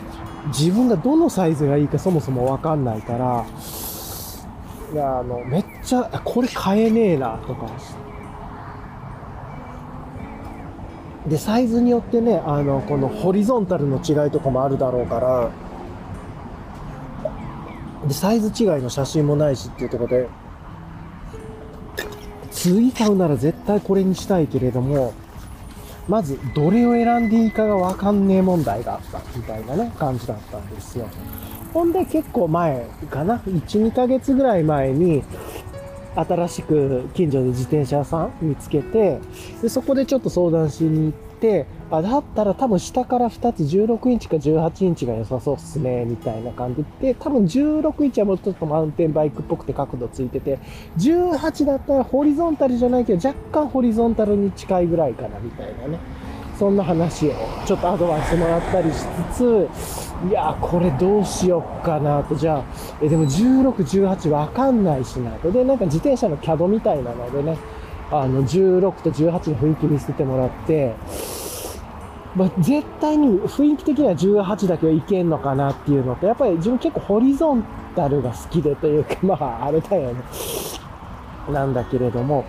自分がどのサイズがいいかそもそもわかんないから、いや、あの、めっちゃ、これ買えねえな、とか。で、サイズによってね、あの、このホリゾンタルの違いとかもあるだろうから、で、サイズ違いの写真もないしっていうところで、次買うなら絶対これにしたいけれども、まず、どれを選んでいいかがわかんねえ問題があったみたいなね、感じだったんですよ。ほんで結構前かな、1、2ヶ月ぐらい前に、新しく近所で自転車屋さん見つけて、でそこでちょっと相談しに行って、あ、だったら多分下から2つ16インチか18インチが良さそうっすね、みたいな感じで、多分16インチはもうちょっとマウンテンバイクっぽくて角度ついてて、18だったらホリゾンタルじゃないけど若干ホリゾンタルに近いぐらいかな、みたいなね。そんな話をちょっとアドバイスもらったりしつつ、いや、これどうしよっかなと、じゃあ、え、でも16、18わかんないしなと。で、なんか自転車の CAD みたいなのでね、あの、16と18の雰囲気見せてもらって、まあ、絶対に雰囲気的には18だけはいけんのかなっていうのと、やっぱり自分結構ホリゾンタルが好きでというか、[LAUGHS] まあ、あれだよね。なんだけれども、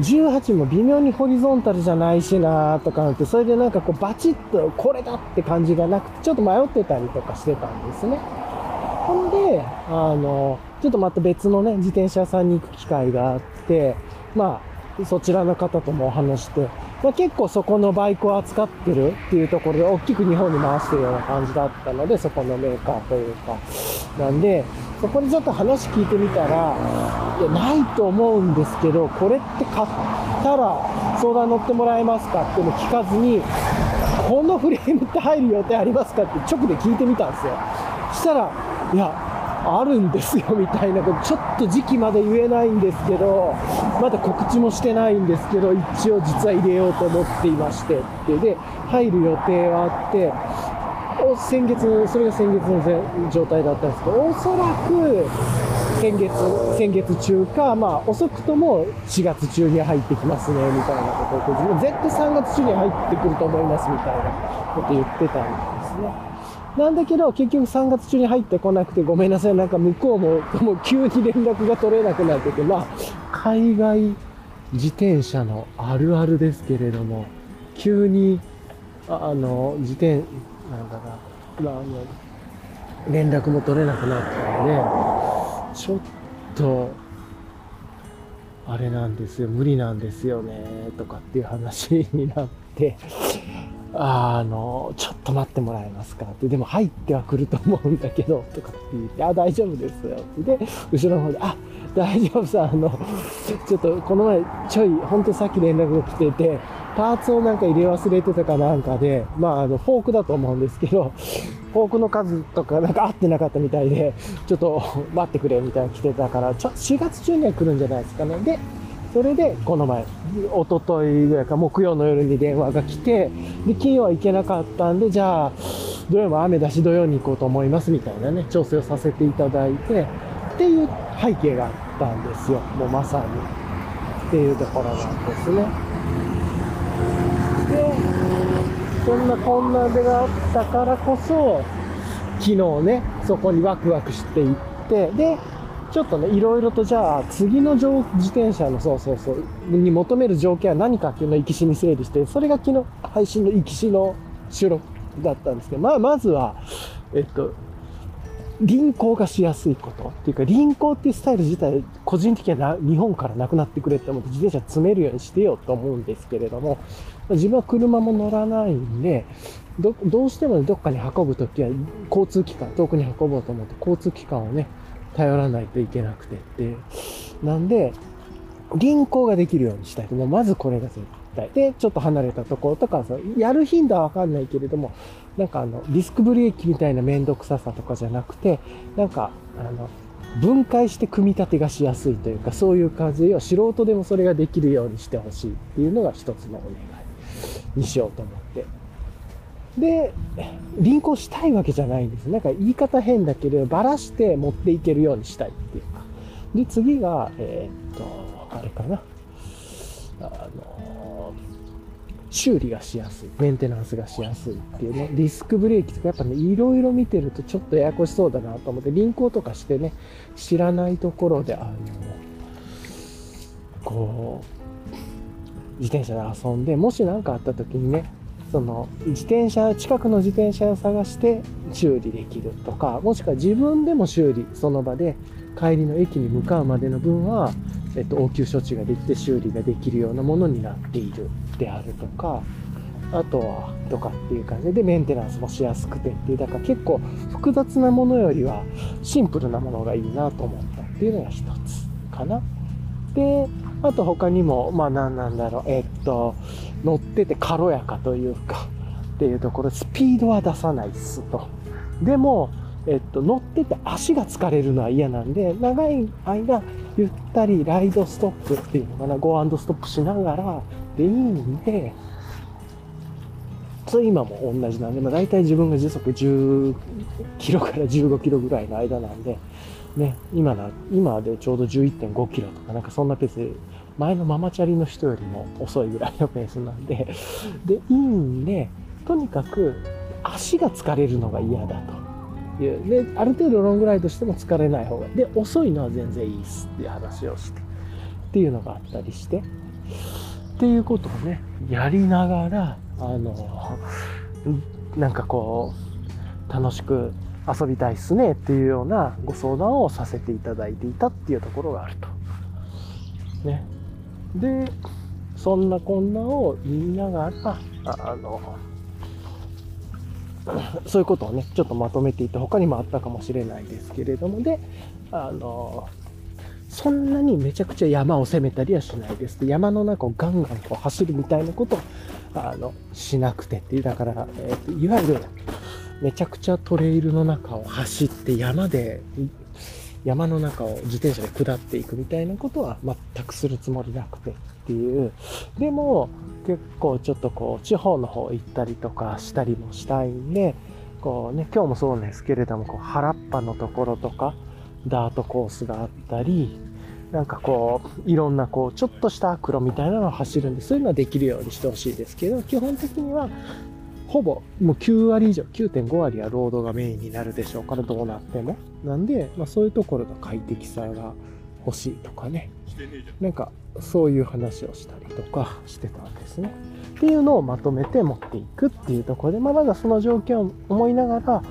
18も微妙にホリゾンタルじゃないしなとかって、それでなんかこうバチッとこれだって感じがなくて、ちょっと迷ってたりとかしてたんですね。ほんで、あの、ちょっとまた別のね、自転車屋さんに行く機会があって、まあ、そちらの方ともお話して、まあ、結構そこのバイクを扱ってるっていうところで大きく日本に回してるような感じだったので、そこのメーカーというか。なんで、そこでちょっと話聞いてみたら、いや、ないと思うんですけど、これって買ったら相談乗ってもらえますかっていうの聞かずに、このフレームって入る予定ありますかって直で聞いてみたんですよ。したら、いや、あるんですよみたいなこと、ちょっと時期まで言えないんですけど、まだ告知もしてないんですけど、一応実は入れようと思っていましてって、で、入る予定はあって、先月、それが先月の状態だったんですけど、おそらく先月、先月中か、まあ遅くとも4月中に入ってきますね、みたいなことを、絶対3月中に入ってくると思いますみたいなこと言ってたんですね。なんだけど、結局3月中に入ってこなくてごめんなさい。なんか向こうも、[LAUGHS] もう急に連絡が取れなくなってて、まあ、海外自転車のあるあるですけれども、急に、あの、自転、なんだか、まあ、あの、連絡も取れなくなったんで、ちょっと、あれなんですよ、無理なんですよね、とかっていう話になって、あの、ちょっと待ってもらえますかって、でも入ってはくると思うんだけど、とかって言って、あ、大丈夫ですよ。で、後ろの方で、あ、大丈夫さ、あの、ちょっとこの前、ちょい、ほんとさっき連絡が来てて、パーツをなんか入れ忘れてたかなんかで、まあ、あの、フォークだと思うんですけど、フォークの数とかなんか合ってなかったみたいで、ちょっと待ってくれみたいな来てたから、ちょ、4月中には来るんじゃないですかね。で、それで、この前、おとといぐらいか、木曜の夜に電話が来て、で、金曜は行けなかったんで、じゃあ、土曜も雨だし、土曜に行こうと思いますみたいなね、調整をさせていただいて、っていう背景があったんですよ。もうまさに。っていうところなんですね。で、そんな困難でがあったからこそ、昨日ね、そこにワクワクしていって、で、ちょっとね、いろいろとじゃあ、次の自転車の、そうそうそう、に求める条件は何かっていうのを行きしに整理して、それが昨日配信の行きしの収録だったんですけど、まあ、まずは、えっと、輪行がしやすいことっていうか、輪行っていうスタイル自体、個人的には日本からなくなってくれって思って自転車詰めるようにしてよと思うんですけれども、自分は車も乗らないんで、どどうしてもどっかに運ぶときは交通機関、遠くに運ぼうと思って交通機関をね、頼らないといけなくてって。なんで、輪行ができるようにしたい。もうまずこれが絶対。で、ちょっと離れたところとか、やる頻度はわかんないけれども、なんかあの、ディスクブレーキみたいなめんどくささとかじゃなくて、なんか、あの、分解して組み立てがしやすいというか、そういう感じで、素人でもそれができるようにしてほしいっていうのが一つのお願いにしようと思って。で、輪行したいわけじゃないんです。なんか言い方変だけど、ばらして持っていけるようにしたいっていうか。で、次が、えー、っと、あれかな。あの修理がしやすい、メンテナンスがしやすいっていうね、ディスクブレーキとかやっぱね、いろいろ見てるとちょっとややこしそうだなと思って、輪行とかしてね、知らないところで、あの、こう、自転車で遊んで、もし何かあった時にね、その自転車近くの自転車を探して修理できるとかもしくは自分でも修理その場で帰りの駅に向かうまでの分は、えっと、応急処置ができて修理ができるようなものになっているであるとかあとはとかっていう感じでメンテナンスもしやすくてっていうだから結構複雑なものよりはシンプルなものがいいなと思ったっていうのが一つかな。であと他にもまあ何なんだろうえっと乗ってて軽やかというかっていうところスピードは出さないっすと。でもえっと、乗ってて足が疲れるのは嫌なんで、長い間、ゆったりライドストップっていうのかな、ゴーストップしながらでいいんで、それ今も同じなんで、まあ、大体自分が時速10キロから15キロぐらいの間なんで、ね、今な、今でちょうど11.5キロとか、なんかそんなペースで、前のママチャリの人よりも遅いぐらいのペースなんで、で、いいんで、とにかく足が疲れるのが嫌だと。いうである程度ロングライドしても疲れない方がで遅いのは全然いいっすっていう話をしてっていうのがあったりしてっていうことをねやりながらあのなんかこう楽しく遊びたいっすねっていうようなご相談をさせていただいていたっていうところがあると。ね。で、そんなこんなを言いながら、あの、[COUGHS] そういうことをね、ちょっとまとめていって他にもあったかもしれないですけれども、で、あの、そんなにめちゃくちゃ山を攻めたりはしないです。山の中をガンガンこう走るみたいなことを、あの、しなくてっていう、だから、え、ー、いわゆる、めちゃくちゃトレイルの中を走って山で、山の中を自転車で下っていくみたいなことは全くするつもりなくてっていう。でも、結構ちょっとこう、地方の方行ったりとかしたりもしたいんで、こうね、今日もそうですけれども、こう、原っぱのところとか、ダートコースがあったり、なんかこう、いろんなこう、ちょっとしたアクロみたいなのを走るんで、そういうのはできるようにしてほしいですけど、基本的には、ほぼ、もう9割以上、9.5割はロードがメインになるでしょうから、どうなっても。なんで、まあそういうところの快適さが欲しいとかね。なんか、そういう話をしたりとかしてたんですね。っていうのをまとめて持っていくっていうところで、まあ、まだその状況を思いながら、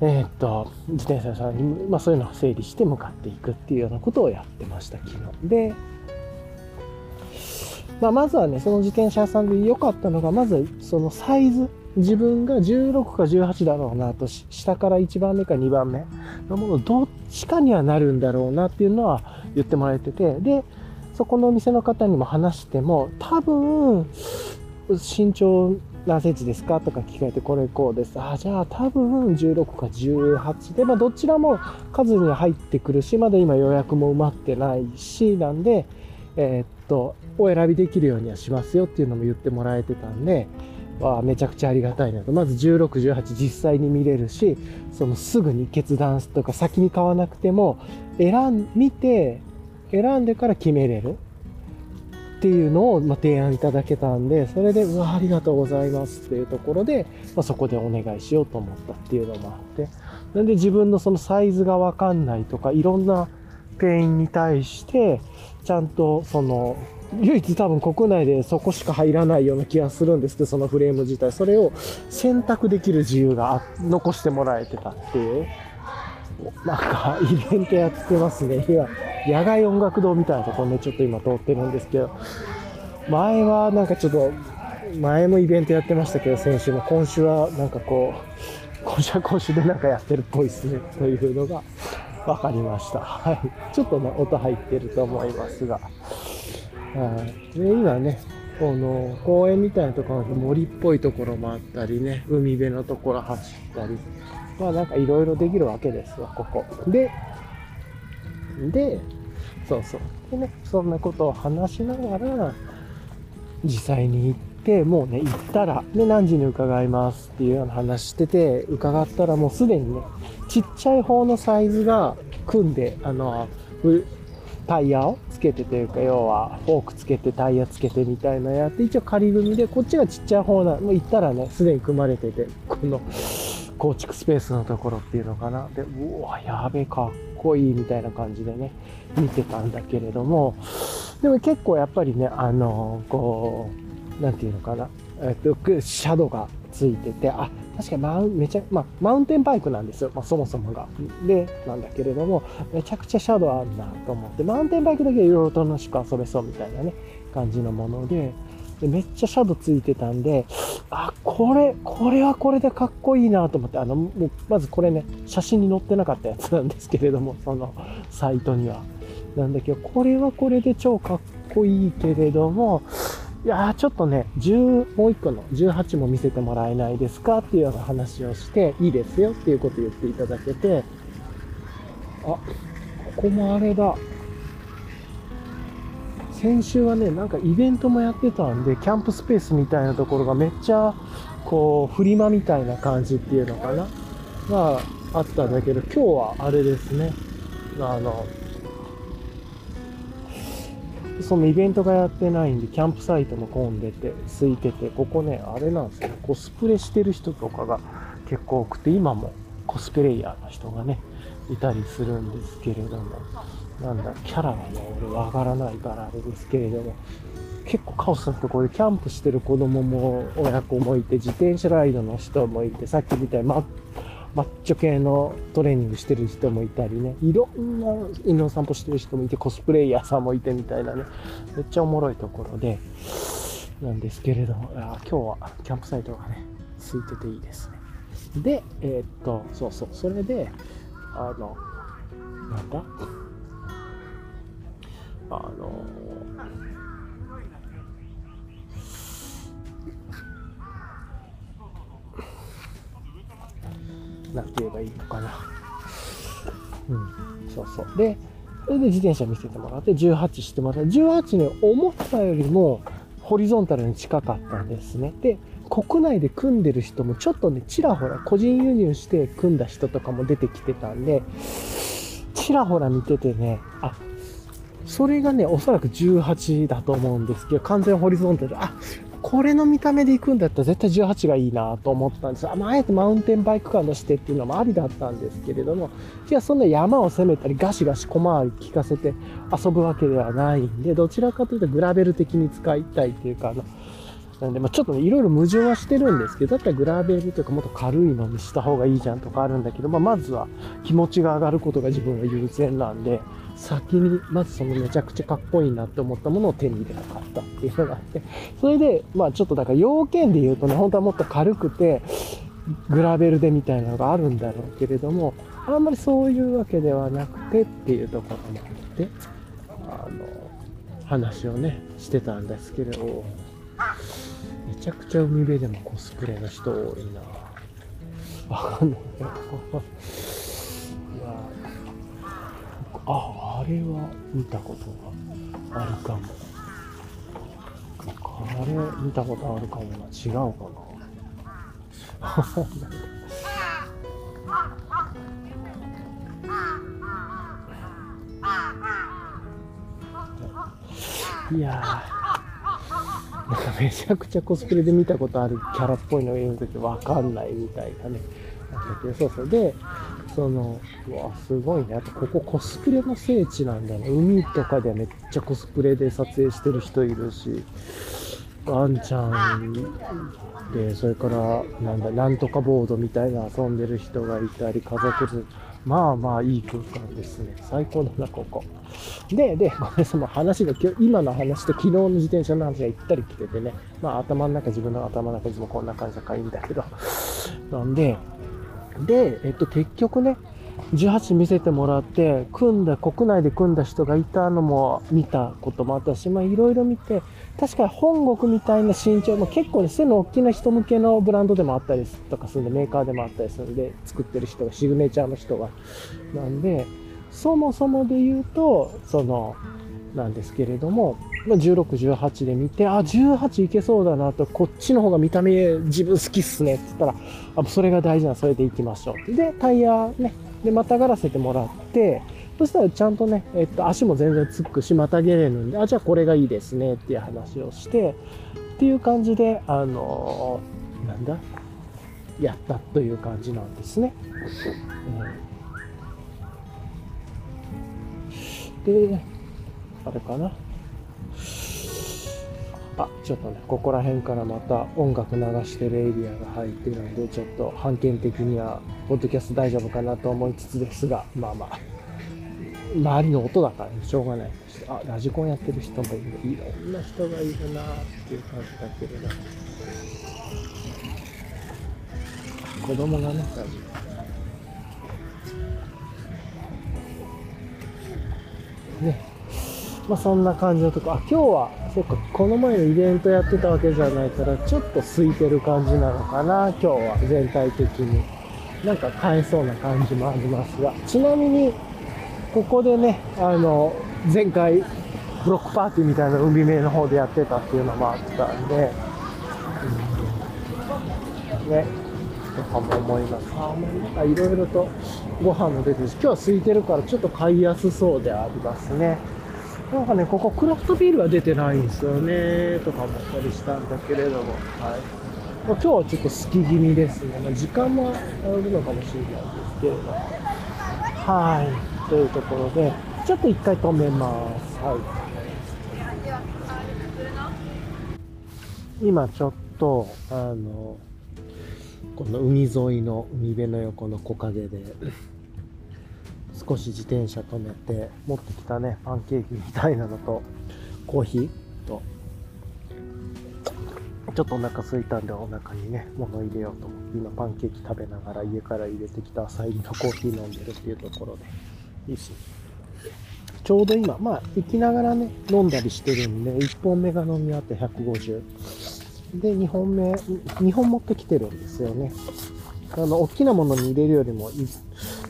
えー、っと、自転車さんに、まあ、そういうのを整理して向かっていくっていうようなことをやってました、昨日。で、まあ、まずはね、その自転車屋さんで良かったのが、まずそのサイズ、自分が16か18だろうなと、下から1番目か2番目のもの、どっちかにはなるんだろうなっていうのは言ってもらえてて、で、そこのお店の方にも話しても、多分、身長何センチですかとか聞かれて、これこうです。あ、じゃあ多分16か18で、まあどちらも数に入ってくるし、まだ今予約も埋まってないし、なんで、えー、っと、お選びできるようにはしますよっていうのも言ってもらえてたんで、あめちゃくちゃありがたいなと。まず16、18実際に見れるし、そのすぐに決断とか先に買わなくても、選ん、見て、選んでから決めれる。っていうのを、ま提案いただけたんで、それで、うわ、ありがとうございますっていうところで、まあ、そこでお願いしようと思ったっていうのもあって、なんで自分のそのサイズがわかんないとか、いろんな店員に対して、ちゃんとその、唯一多分国内でそこしか入らないような気がするんですけど、そのフレーム自体。それを選択できる自由が残してもらえてたっていうなんかイベントやってますね。[LAUGHS] 今、野外音楽堂みたいなところね、ちょっと今通ってるんですけど、前はなんかちょっと、前もイベントやってましたけど、先週も今週はなんかこう、[LAUGHS] 今週は今週でなんかやってるっぽいですね、というのが分かりました。はい。ちょっとね、音入ってると思いますが。はい。で、今ね、この公園みたいなところ森っぽいところもあったりね、海辺のところ走ったり、まあなんかいろいろできるわけですわ、ここ。で、で、そうそう。でね、そんなことを話しながら、実際に行って、もうね、行ったら、で、何時に伺いますっていうような話してて、伺ったらもうすでにね、ちっちゃい方のサイズが組んで、あの、タイヤをつけてというか、要は、フォークつけて、タイヤつけてみたいなやって、一応仮組みで、こっちがちっちゃい方な、もう行ったらね、すでに組まれてて、この、構築スペースのところっていうのかな。で、うわ、やべえ、かっこいいみたいな感じでね、見てたんだけれども、でも結構やっぱりね、あの、こう、なんていうのかな、えっと、シャドウがついてて、あ、確かにマウン、めちゃ、まあ、マウンテンバイクなんですよ。まあ、そもそもが。で、なんだけれども、めちゃくちゃシャドウあるなと思って、マウンテンバイクだけいろいろ楽しく遊べそうみたいなね、感じのもので、でめっちゃシャドウついてたんで、あ、これ、これはこれでかっこいいなと思って、あの、もう、まずこれね、写真に載ってなかったやつなんですけれども、そのサイトには。なんだけど、これはこれで超かっこいいけれども、いやーちょっとね、10、もう1個の18も見せてもらえないですかっていうような話をして、いいですよっていうことを言っていただけて、あ、ここもあれだ。先週はね、なんかイベントもやってたんで、キャンプスペースみたいなところがめっちゃ、こう、フリマみたいな感じっていうのかな？があったんだけど、今日はあれですね、あの、そのイベントがやってないんで、キャンプサイトも混んでて、空いてて、ここね、あれなんですよ、コスプレしてる人とかが結構多くて、今もコスプレイヤーの人がね、いたりするんですけれども、なんだ、キャラがね、俺わからないからあれですけれども、結構カオスなところでキャンプしてる子供も親子もいて、自転車ライドの人もいて、さっきみたいにママッチョ系のトレーニングしてる人もいたりね、いろんな犬の散歩してる人もいて、コスプレイヤーさんもいてみたいなね、めっちゃおもろいところで、なんですけれども、今日はキャンプサイトがね、空いてていいですね。で、えー、っと、そうそう、それで、あの、なんだ？あのなんて言えばいいのかな。うん、そうそう。で、それで自転車見せてもらって、18してもらって、18ね、思ったよりもホリゾンタルに近かったんですね。で、国内で組んでる人もちょっとね、ちらほら個人輸入して組んだ人とかも出てきてたんで、ちらほら見ててね、あ、それがね、おそらく18だと思うんですけど、完全ホリゾンタル、あ、これの見た目で行くんだったら絶対18がいいなと思ったんです。あ,、まあ、あえてマウンテンバイク感としてっていうのもありだったんですけれども、じゃあそんな山を攻めたりガシガシ小回り効かせて遊ぶわけではないんで、どちらかというとグラベル的に使いたいっていうか、あの、なんで、まあ、ちょっとね、いろいろ矛盾はしてるんですけど、だったらグラベルというかもっと軽いのにした方がいいじゃんとかあるんだけど、まあ、まずは気持ちが上がることが自分は優先なんで、先に、まずそのめちゃくちゃかっこいいなって思ったものを手に入れなかったっていうのがあって、それで、まあちょっとだから要件で言うとね、本当はもっと軽くて、グラベルでみたいなのがあるんだろうけれども、あんまりそういうわけではなくてっていうところもあって、あの、話をね、してたんですけれど、めちゃくちゃ海辺でもコスプレの人多いなわかんない。ああれは見たことがあるかもあれ見たことあるかもな違うかな [LAUGHS] いやなんかめちゃくちゃコスプレで見たことあるキャラっぽいのを言うときわかんないみたいなね。なんだけど、そうそう。で、その、うわ、すごいね。あと、ここコスプレの聖地なんだね。海とかでめっちゃコスプレで撮影してる人いるし、ワンちゃんで、それから、なんだ、なんとかボードみたいな遊んでる人がいたり、家族まあまあいい空間ですね。最高だな、ここ。で、で、ごめんなさい、もう話が、今の話と昨日の自転車の話が行ったり来ててね、まあ頭の中、自分の頭の中いつもこんな感じだからいいんだけど、なんで、で、えっと、結局ね、18見せてもらって、組んだ、国内で組んだ人がいたのも見たこともあったし、まあいろいろ見て、確かに本国みたいな身長も結構ね、背の大きな人向けのブランドでもあったりとかするんで、メーカーでもあったりするんで、作ってる人が、シグネチャーの人が。なんで、そもそもで言うと、その、なんですけれども、まあ16、18で見て、あ、18いけそうだなと、こっちの方が見た目自分好きっすねって言ったら、あ、それが大事な、それで行きましょう。で、タイヤね、で、またがらせてもらって、そしたらちゃんとね、えっと、足も全然つくし、またげれるんで、あ、じゃあこれがいいですねっていう話をして、っていう感じで、あのー、なんだ？やったという感じなんですね。うん、で、あれかな？あ、ちょっとね、ここら辺からまた音楽流してるエリアが入ってるので、ちょっと判件的には、ポッドキャスト大丈夫かなと思いつつですが、まあまあ、周りの音だからね、しょうがないあ、ラジコンやってる人もいる。いろんな人がいるなっていう感じだけれど。子供がね、ラジコン。ね。まあそんな感じのとこ。あ、今日は、そっか、この前のイベントやってたわけじゃないから、ちょっと空いてる感じなのかな、今日は、全体的に。なんか買えそうな感じもありますが。ちなみに、ここでね、あの、前回、ブロックパーティーみたいな海辺の方でやってたっていうのもあったんで、うん、ね、とかも思います。あ、もうなんかいろいろとご飯も出てるし、今日は空いてるからちょっと買いやすそうでありますね。なんかね、ここクラフトビールは出てないんですよね、とか思ったりしたんだけれども、はい。まあ、今日はちょっと好き気味ですね。まあ、時間もあるのかもしれないですけれども。はい。というところで、ちょっと一回止めます。はい。今ちょっと、あの、この海沿いの海辺の横の木陰で、少し自転車止めて、持ってきたね、パンケーキみたいなのと、コーヒーと、ちょっとお腹空いたんでお腹にね、物入れようと思って、今パンケーキ食べながら家から入れてきた朝入りのコーヒー飲んでるっていうところで、いいし。ちょうど今、まあ、行きながらね、飲んだりしてるんで、1本目が飲み終わって150。で、2本目、2本持ってきてるんですよね。あの、大きなものに入れるよりも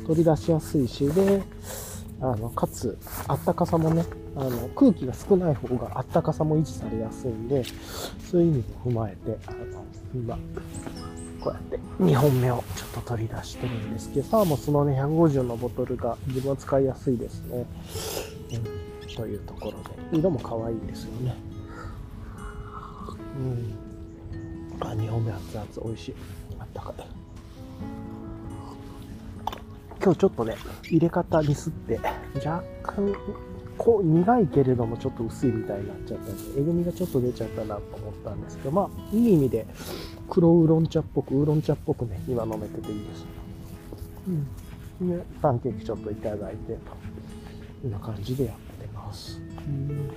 取り出しやすいし、で、あの、かつ、あったかさもね、あの、空気が少ない方があったかさも維持されやすいんで、そういう意味も踏まえて、あの、今、こうやって2本目をちょっと取り出してるんですけど、サーモスのね、150のボトルが自分は使いやすいですね。うん、というところで、色も可愛いですよね。うん。あ、2本目熱々美味しい。あったかい。今日ちょっとね、入れ方ミスって、若干、こう苦いけれどもちょっと薄いみたいになっちゃったんで、えぐみがちょっと出ちゃったなと思ったんですけど、まあ、いい意味で、黒ウーロン茶っぽく、ウーロン茶っぽくね、今飲めてていいですうん。で、パンケーキちょっといただいて、こんな感じでやってます。うん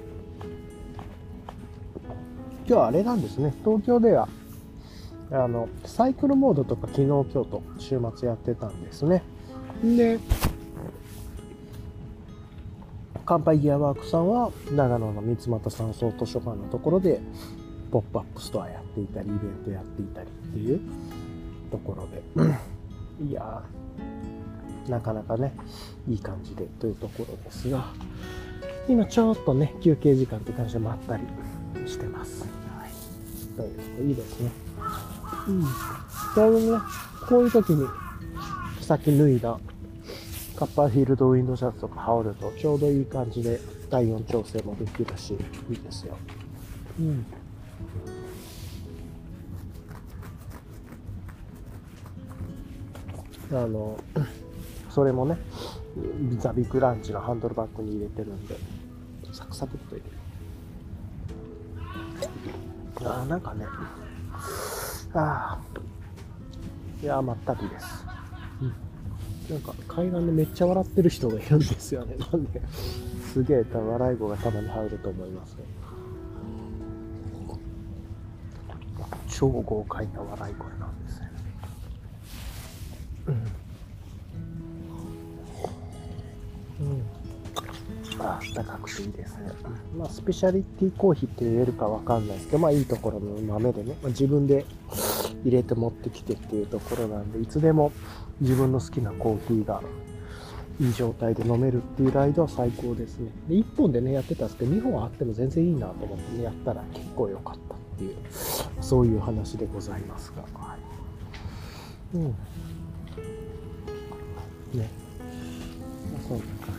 今日はあれなんですね、東京では、あの、サイクルモードとか昨日、今日と週末やってたんですね。で、乾杯ギアワークさんは長野の三俣山荘図書館のところでポップアップストアやっていたり、イベントやっていたりっていうところで、いやー、なかなかね、いい感じでというところですが、今ちょっとね、休憩時間って感じでまったりしてます。はい。といういいですね。うん。ちょうどね、こういう時に、さっき脱いだカッパーフィールドウィンドシャツとか羽織るとちょうどいい感じで体温調整もできるし、いいですよ。うん。あの、それもね、ザビッグランチのハンドルバッグに入れてるんで、サクサクっと入れる。ああ、なんかね、ああ、いや、まったりです。うん。なんか海岸でめっちゃ笑ってる人がいるんですよね。[LAUGHS] なんで、すげえ笑い声がたまに入ると思いますね。超豪快な笑い声ったかくていいですね。まあ、スペシャリティコーヒーって言えるかわかんないですけど、まあ、いいところの豆でね、まあ、自分で入れて持ってきてっていうところなんで、いつでも自分の好きなコーヒーがいい状態で飲めるっていうライドは最高ですね。で、1本でね、やってたんですけど、2本あっても全然いいなと思ってね、やったら結構良かったっていう、そういう話でございますが。はい、うん。ね。まあ、そんな感じ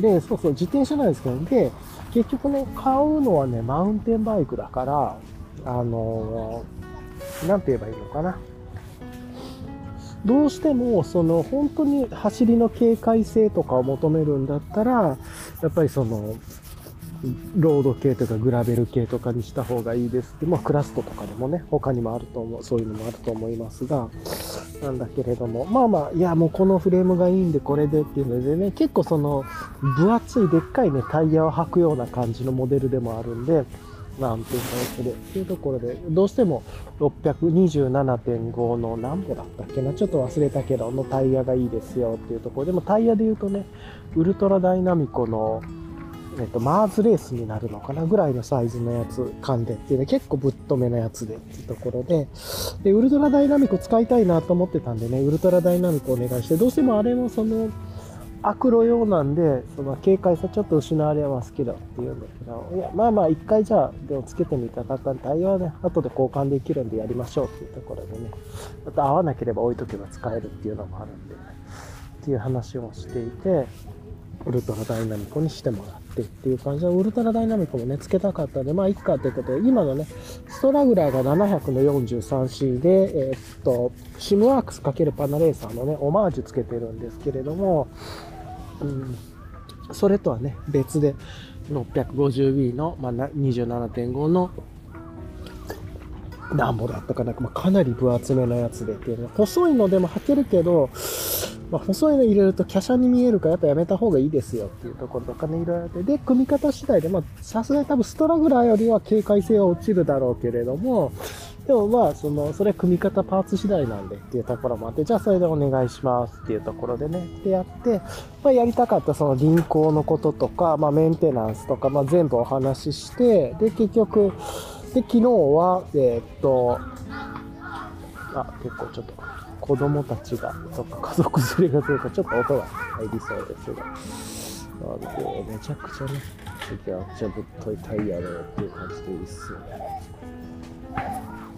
で、そうそう、自転車なんですけど、で、結局ね、買うのはね、マウンテンバイクだから、あのー、なんて言えばいいのかな。どうしても、その、本当に走りの警戒性とかを求めるんだったら、やっぱりその、ロード系とかグラベル系とかにした方がいいですって、まあクラストとかでもね、他にもあると思う、そういうのもあると思いますが、なんだけれども、まあまあ、いやもうこのフレームがいいんでこれでっていうのでね、結構その、分厚いでっかいね、タイヤを履くような感じのモデルでもあるんで、なんていうか、で、っていうところで、どうしても627.5の何歩だったっけな、ちょっと忘れたけど、のタイヤがいいですよっていうところでもタイヤで言うとね、ウルトラダイナミコの、えっと、マーズレースになるのかなぐらいのサイズのやつ噛んでっていうね、結構ぶっとめなやつでっていうところで、で、ウルトラダイナミコ使いたいなと思ってたんでね、ウルトラダイナミコお願いして、どうしてもあれのその、アクロ用なんで、その軽快さちょっと失われますけどっていうんだけど、いや、まあまあ一回じゃあ、でもつけてみたかったんで、対応はね、後で交換できるんでやりましょうっていうところでね、また合わなければ置いとけば使えるっていうのもあるんで、ね、っていう話をしていて、ウルトラダイナミコにしてもらってっていう感じで、ウルトラダイナミコもね、つけたかったんで、まあ、いっかということで、今のね、ストラグラーが700の 43C で、えー、っと、シムワークス×パナレーサーのね、オマージュつけてるんですけれども、うん、それとはね、別で 650B の、まあ、27.5の何本だったかな、まあ、かなり分厚めのやつでっていうの細いのでも履けるけど、まあ、細いの入れると華奢に見えるからやっぱやめた方がいいですよっていうところとかね、いろいろあって。で、組み方次第で、まあ、さすがに多分ストラグラーよりは軽快性は落ちるだろうけれども、でもまあ、その、それは組み方パーツ次第なんでっていうところもあって、じゃあそれでお願いしますっていうところでね、でやって、まあやりたかったその輪行のこととか、まあメンテナンスとか、まあ全部お話しして、で、結局、で、昨日は、えー、っと、あ、結構ちょっと、子供たちが、とか家族連れがというか、ちょっと音が入りそうですが、なんで、めちゃくちゃね、めちゃぶっといタイヤでっていう感じでいいっすよね。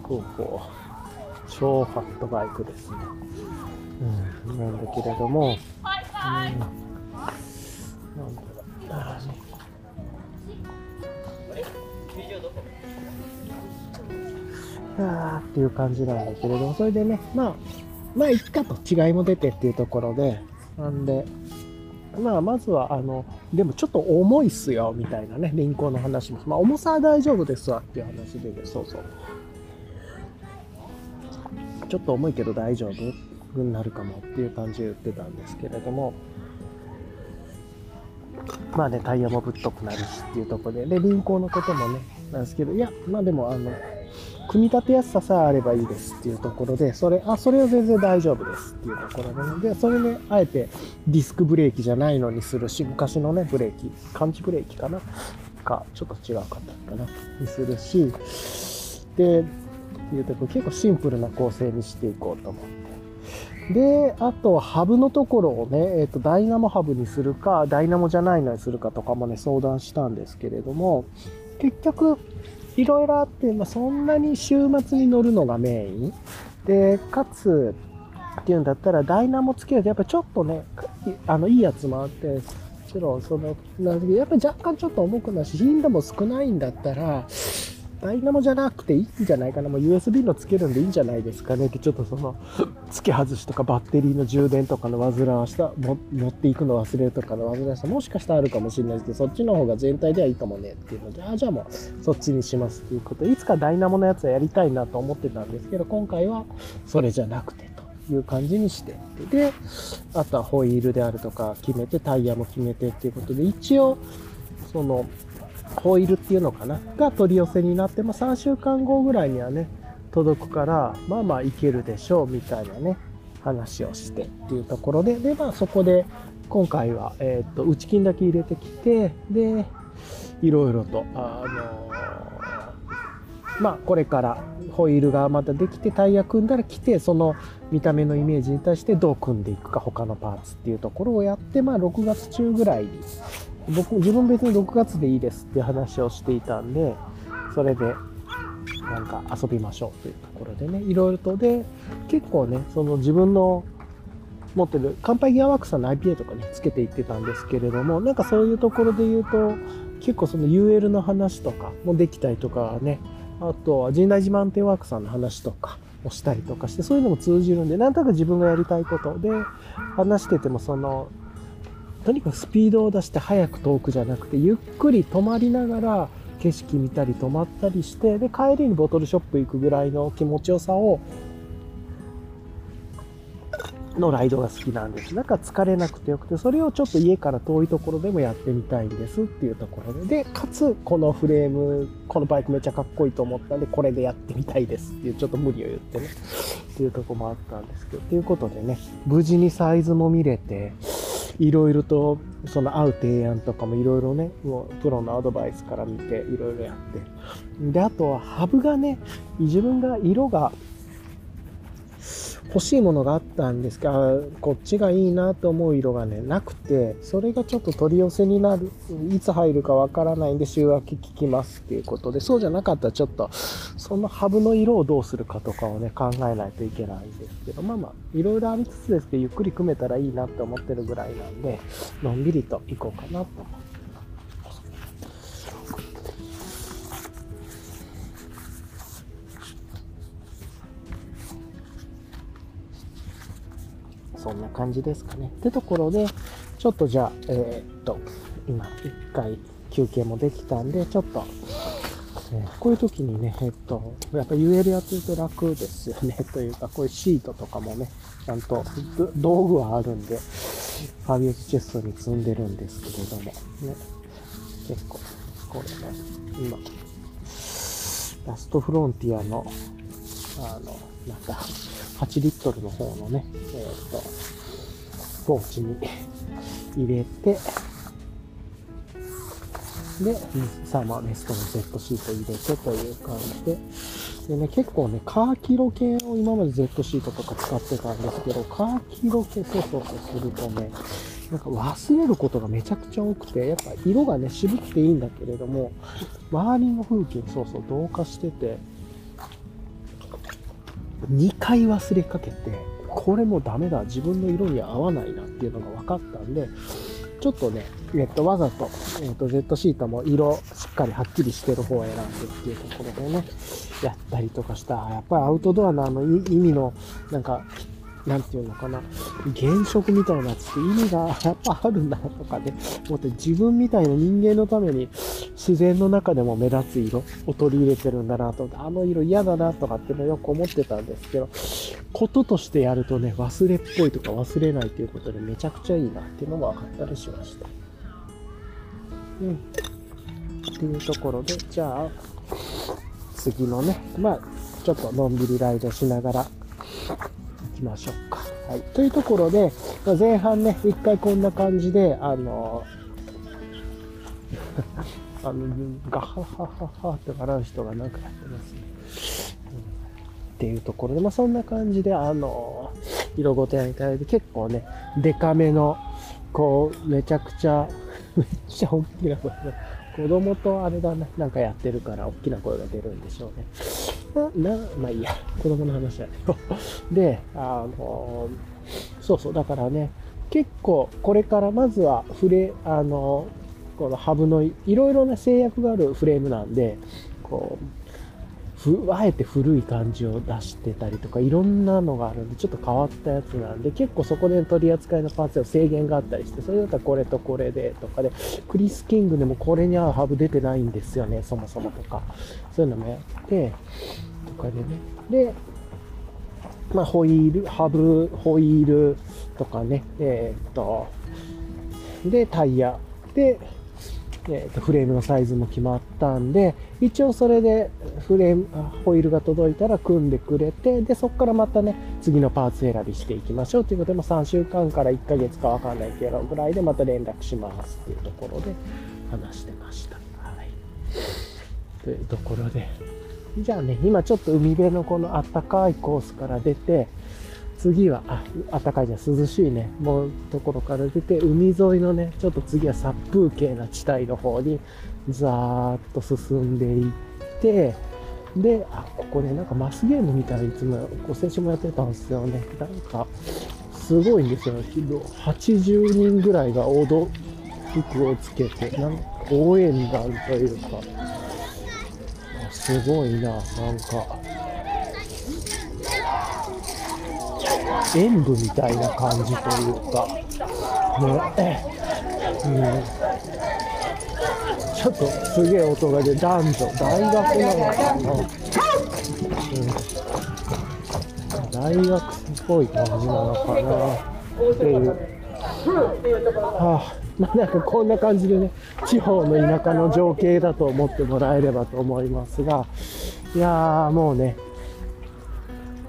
こうこう、超ファットバイクですね。うん、なんだけれども、うん、なんだろう、ああっていう感じなんだけれども、それでね、まあ、まあ、いっかと違いも出てっていうところで、なんで、まあ、まずは、あの、でもちょっと重いっすよ、みたいなね、輪行の話も。まあ、重さは大丈夫ですわっていう話で、ね、そうそう。ちょっと重いけど大丈夫？になるかもっていう感じで言ってたんですけれども、まあね、タイヤもぶっとくなるしっていうところで、で、輪行のこともね、なんですけど、いや、まあでも、あの、組み立てやすささえあればいいですっていうところで、それ、あ、それは全然大丈夫ですっていうところなので、それで、あえてディスクブレーキじゃないのにするし、昔のね、ブレーキ、感知ブレーキかなか、ちょっと違うかったかなにするし、で、っていうとこ結構シンプルな構成にしていこうと思って。で、あと、ハブのところをね、えっ、ー、と、ダイナモハブにするか、ダイナモじゃないのにするかとかもね、相談したんですけれども、結局、いろいろあって、まあ、そんなに週末に乗るのがメイン。で、かつ、っていうんだったら、ダイナモつけると、やっぱちょっとね、あの、いいやつもあって、もちろん、その、なんやっぱり若干ちょっと重くなし、頻度も少ないんだったら、ダイナモじゃなくていいんじゃないかな。もう USB のつけるんでいいんじゃないですかねって、ちょっとその、[LAUGHS] 付け外しとかバッテリーの充電とかの煩わしさ、持っていくの忘れるとかの煩わしさ、もしかしたらあるかもしれないですけど、そっちの方が全体ではいいかもねっていうので、あ、じゃあもうそっちにしますっていうことで、いつかダイナモのやつはやりたいなと思ってたんですけど、今回はそれじゃなくてという感じにしてで、あとはホイールであるとか決めて、タイヤも決めてっていうことで、一応、その、ホイールっていうのかな？が取り寄せになって、まあ、3週間後ぐらいにはね届くからまあまあいけるでしょうみたいなね話をしてっていうところででまあそこで今回は、えー、っと内金だけ入れてきてでいろいろとあのーまあこれからホイールがまたできてタイヤ組んだら来てその見た目のイメージに対してどう組んでいくか他のパーツっていうところをやってまあ6月中ぐらいに僕、自分別に6月でいいですって話をしていたんで、それで、なんか遊びましょうというところでね、いろいろとで、結構ね、その自分の持ってる、乾杯ギアワークさんの IPA とかね、つけていってたんですけれども、なんかそういうところで言うと、結構その UL の話とかもできたりとかね、あとは神代寺マンテンワークさんの話とかをしたりとかして、そういうのも通じるんで、なんとなく自分がやりたいことで話してても、その、とにかくスピードを出して早く遠くじゃなくてゆっくり止まりながら景色見たり止まったりしてで帰りにボトルショップ行くぐらいの気持ちよさをのライドが好きなんです。だから疲れなくてよくてそれをちょっと家から遠いところでもやってみたいんですっていうところで。でかつこのフレームこのバイクめっちゃかっこいいと思ったんでこれでやってみたいですっていうちょっと無理を言ってね。っていうとこもあったんですけど。ということでね無事にサイズも見れていろいろとその合う提案とかもいろいろねもうプロのアドバイスから見ていろいろやって。であとはハブがね自分が色が欲しいものがあったんですがこっちがいいなと思う色がねなくてそれがちょっと取り寄せになる。いつ入るかわからないんで週明け聞きますっていうことでそうじゃなかったらちょっとそのハブの色をどうするかとかをね考えないといけないんですけどまあまあいろいろありつつですけどゆっくり組めたらいいなって思ってるぐらいなんでのんびりと行こうかなと思ってそんな感じですかね。ってところで、ちょっとじゃあ、えー、っと、今、一回休憩もできたんで、ちょっと、えー、こういう時にね、えっと、やっぱ UL やつって楽ですよね。[LAUGHS] というか、こういうシートとかもね、ちゃんと道具はあるんで、ファビウスチェストに積んでるんですけれども、ね、結構、これね、今、ラストフロンティアの、あの、なんか、8リットルの方のね、えっ、と、ポーチに入れて、で、サーマーベストのセットシート入れてという感じで、でね、結構ね、カーキロ系を今まで Z シートとか使ってたんですけど、カーキロ系そうそうするとね、なんか忘れることがめちゃくちゃ多くて、やっぱ色がね、渋くていいんだけれども、周りの風景そうそう同化してて、2回忘れかけて、これもダメだ、自分の色に合わないなっていうのが分かったんで、ちょっとね、えっと、わざと、えっと、Z シートも色しっかりはっきりしてる方を選んでっていうところでね、やったりとかした。やっぱりアウトドアのあの意味の、なんか、なんていうのかな、原色みたいなやつって意味がやっぱあるんだとかね、思って自分みたいな人間のために自然の中でも目立つ色を取り入れてるんだなと思って、あの色嫌だなとかっていうのよく思ってたんですけど、こととしてやるとね、忘れっぽいとか忘れないということでめちゃくちゃいいなっていうのも分かったりしました。うん。っていうところで、じゃあ、次のね、まあ、ちょっとのんびりライドしながらきましょうか。はい。というところでま、前半ね、一回こんな感じで、あの、[LAUGHS] あの、ガハハハハって笑う人がなんかやってますね。うん、っていうところで、まあそんな感じで、あの、色ごとやりたいで、結構ね、デカめの、こう、めちゃくちゃ、[LAUGHS] めっちゃ大きな声が、子供とあれだね、なんかやってるから、大きな声が出るんでしょうね。[LAUGHS] な、まあいいや、子供の話だけど。[LAUGHS] で、あの、そうそう、だからね、結構、これからまずは触れ、あの、このハブのいろいろな制約があるフレームなんで、こう、ふあえて古い感じを出してたりとかいろんなのがあるんでちょっと変わったやつなんで結構そこで取り扱いのパーツは制限があったりしてそれだったらこれとこれでとかでクリス・キングでもこれに合うハブ出てないんですよねそもそもとか。そういうのもやってとかでね。でまあ、ホイール、ハブ、ホイールとかね、えー、っと、で、タイヤ、で、えー、とフレームのサイズも決まったんで、一応それでフレーム、ホイールが届いたら組んでくれて、で、そこからまたね、次のパーツ選びしていきましょうということで、まあ、3週間から1ヶ月かわかんないけど、ぐらいでまた連絡しますっていうところで話してました。はい。というところで、じゃあね、今ちょっと海辺のこのあったかいコースから出て、次は、あ、あったかいじゃん、涼しいね、もうところから出て、海沿いのね、ちょっと次は殺風景な地帯の方に、ザーッと進んでいって、で、あ、ここね、なんかマスゲームみたいにいつも、こう、先週もやってたんですよね。なんか、すごいんですよ。80人ぐらいが踊、服をつけて、なんか応援団というか、すごいな、なんか、演舞みたいな感じというか、ね、うん、ちょっとすげえ音が出男女、大学なのかな、うん、大学っぽい感じなのかなっていう。はあまあ、なんかこんな感じでね、地方の田舎の情景だと思ってもらえればと思いますが、いやーもうね、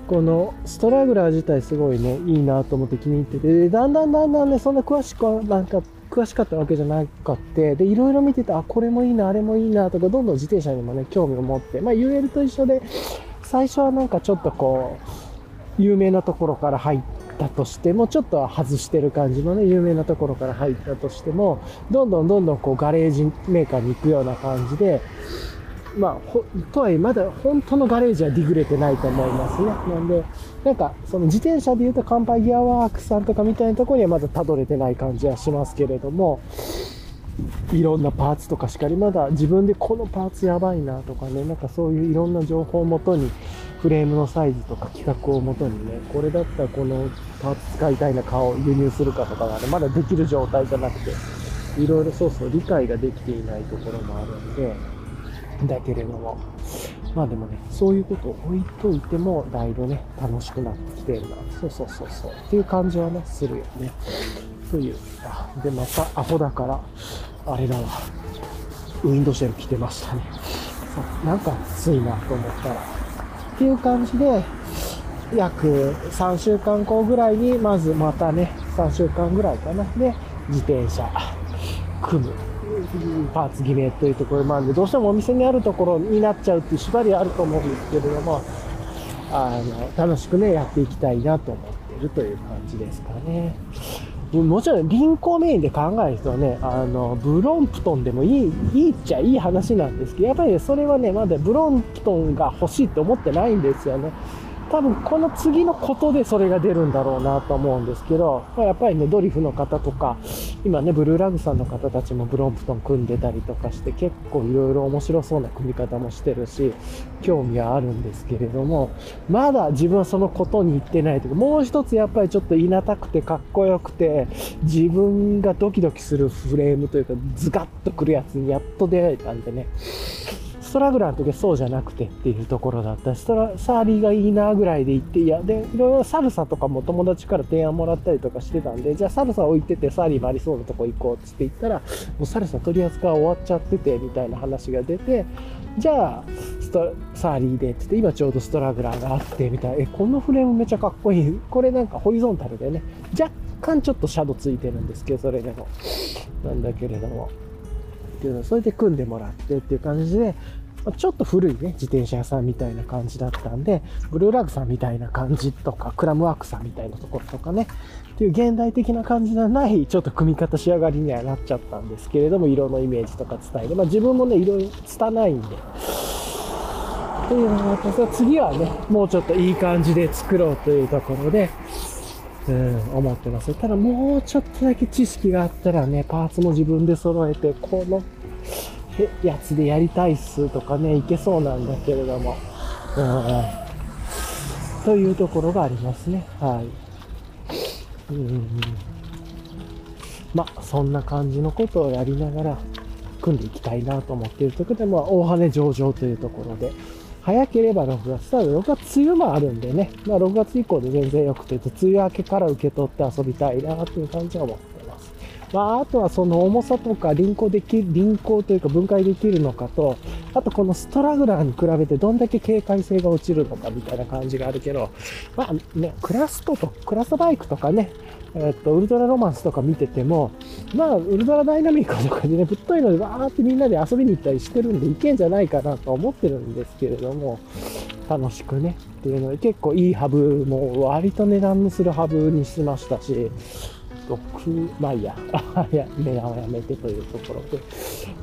このストラグラー自体すごいね、いいなと思って気に入ってて、だんだんだんだんね、そんな詳しくは、なんか、詳しかったわけじゃなかって、で、いろいろ見てて、あ、これもいいな、あれもいいな、とか、どんどん自転車にもね、興味を持って、まあ、UL と一緒で、最初はなんかちょっとこう、有名なところから入ったとしても、ちょっと外してる感じのね、有名なところから入ったとしても、どんどんどんどんこう、ガレージメーカーに行くような感じで、まあ、ほ、とはいえ、まだ本当のガレージはディグれてないと思いますね。なんで、なんか、その自転車で言うと、乾杯ギアワークさんとかみたいなところにはまだたどれてない感じはしますけれども、いろんなパーツとかしかり、まだ自分でこのパーツやばいなとかね、なんかそういういろんな情報をもとに、フレームのサイズとか規格をもとにね、これだったらこのパーツ使いたいな顔を輸入するかとかがね、まだできる状態じゃなくて、いろいろそうそう理解ができていないところもあるんで、だけれども、まあでもね、そういうことを置いといても、だいぶね、楽しくなってきてるな。そうそうそうそう。っていう感じはね、するよね。という。あで、またアホだから、あれだわ。ウィンドシェル着てましたね。なんか暑いなと思ったら。っていう感じで、約3週間後ぐらいに、まずまたね、3週間ぐらいかな。で、自転車、組む。パーツ決めというところもあるんで、どうしてもお店にあるところになっちゃうっていう縛りはあると思うんですけれども、あの、楽しくね、やっていきたいなと思ってるという感じですかね。もちろん、輪行メインで考える人はね、あの、ブロンプトンでもいい、いいっちゃいい話なんですけど、やっぱり、それはね、まだブロンプトンが欲しいって思ってないんですよね。多分この次のことでそれが出るんだろうなと思うんですけど、まあ、やっぱりね、ドリフの方とか、今ね、ブルーラグさんの方たちもブロンプトン組んでたりとかして、結構いろいろ面白そうな組み方もしてるし、興味はあるんですけれども、まだ自分はそのことに行ってないというか、もう一つやっぱりちょっといなたくてかっこよくて、自分がドキドキするフレームというか、ズガッとくるやつにやっと出会えたんでね、ストラグラーの時はそうじゃなくてっていうところだったストラサーリーがいいなぐらいで行っていやでいろいろサルサとかも友達から提案もらったりとかしてたんでじゃあサルサ置いててサーリーもありそうなとこ行こうっつって言ったらもうサルサ取り扱い終わっちゃっててみたいな話が出てじゃあストサーリーでってって今ちょうどストラグラーがあってみたい。なえこのフレームめちゃかっこいい。これなんかホリゾンタルでね若干ちょっとシャドウついてるんですけどそれでも。なんだけれども。っていうのそれで組んでもらってっていう感じでちょっと古いね、自転車屋さんみたいな感じだったんで、ブルーラグさんみたいな感じとか、クラムワークさんみたいなところとかね、っていう現代的な感じがない、ちょっと組み方仕上がりにはなっちゃったんですけれども、色のイメージとか伝えて、まあ自分もね、色拙いんで、というのがあった次はね、もうちょっといい感じで作ろうというところで、うん、思ってます。ただもうちょっとだけ知識があったらね、パーツも自分で揃えて、このやつでやりたいっすとかね、いけそうなんだけれども、うん、というところがありますね。はい。うんまあ、そんな感じのことをやりながら組んでいきたいなと思っているところで、まあ、大羽上々というところで、早ければ6月、ただ6月梅雨もあるんでね、まあ6月以降で全然良くて、梅雨明けから受け取って遊びたいなという感じは思ってます。まあ、あとはその重さとか輪行でき、輪行というか分解できるのかと、あとこのストラグラーに比べてどんだけ警戒性が落ちるのかみたいな感じがあるけど、まあね、クラストと、クラストバイクとかね、えっと、ウルトラロマンスとか見てても、まあ、ウルトラダイナミックとかでね、ぶっといのでわーってみんなで遊びに行ったりしてるんで、いけんじゃないかなと思ってるんですけれども、楽しくね、っていうので、結構いいハブも割と値段のするハブにしましたし、6、まあいいや、[LAUGHS] いや、値段をやめてというところで、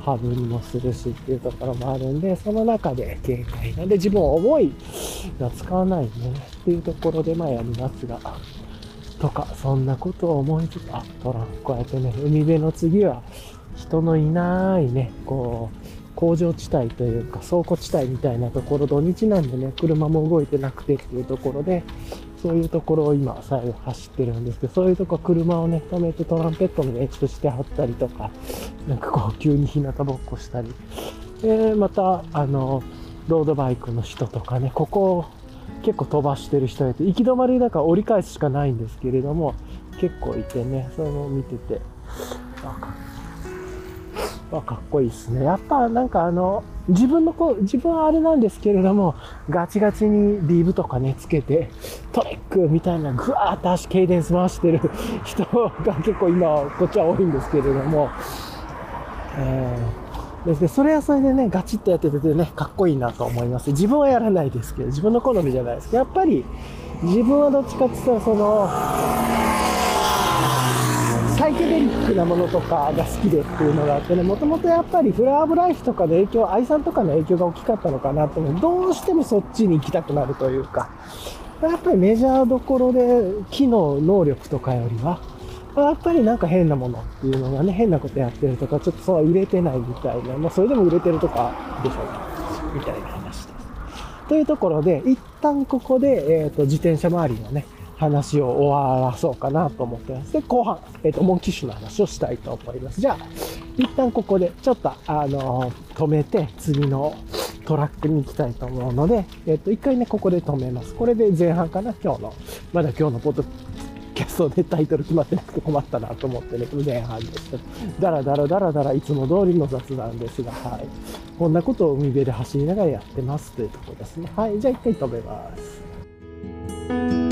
ハブにもするしっていうところもあるんで、その中で警戒なんで、自分重いが使わないねっていうところで、まあやりますが、とか、そんなことを思いつつ、あ、トラン、こうやってね、海辺の次は、人のいないね、こう、工場地帯というか倉庫地帯みたいなところ、土日なんでね、車も動いてなくてっていうところで、そういうところを今、最後走ってるんですけど、そういうとこ車をね、止めてトランペットの演出してはったりとか、なんかこう、急に日向ぼっこしたり、で、また、あの、ロードバイクの人とかね、ここ結構飛ばしてる人がいて、行き止まりだから折り返すしかないんですけれども、結構いてね、その見てて、あかっこいいですね。やっぱなんかあの、自分のこう、自分はあれなんですけれども、ガチガチにリーブとかね、つけて、トレックみたいな、ぐわーっと足、ケイデンス回してる人が結構今、こっちは多いんですけれども、えーですね、それはそれでね、ガチッとやっててね、かっこいいなと思います。自分はやらないですけど、自分の好みじゃないですけど、やっぱり、自分はどっちかって言ったら、その、サイケデリックなものとかが好きでっていうのがあってね、もともとやっぱりフラワーブライフとかの影響、愛さんとかの影響が大きかったのかなと思う。どうしてもそっちに行きたくなるというか、やっぱりメジャーどころで機能、能力とかよりは、やっぱりなんか変なものっていうのがね、変なことやってるとか、ちょっとそう売れてないみたいな、まあそれでも売れてるとかでしょうか、みたいな話です。というところで、一旦ここで、えっ、ー、と、自転車周りのね、話を終わらそうかなと思ってます。で、後半、えっ、ー、と、モンキッシュの話をしたいと思います。じゃあ、一旦ここで、ちょっと、あのー、止めて、次のトラックに行きたいと思うので、えっ、と、一回ね、ここで止めます。これで前半かな、今日の。まだ今日のポッドキャストでタイトル決まってなくて困ったなと思ってね、前半ですけど、だらだらだらだらいつも通りの雑談ですが、はい。こんなことを海辺で走りながらやってますというところですね。はい。じゃあ一回止めます。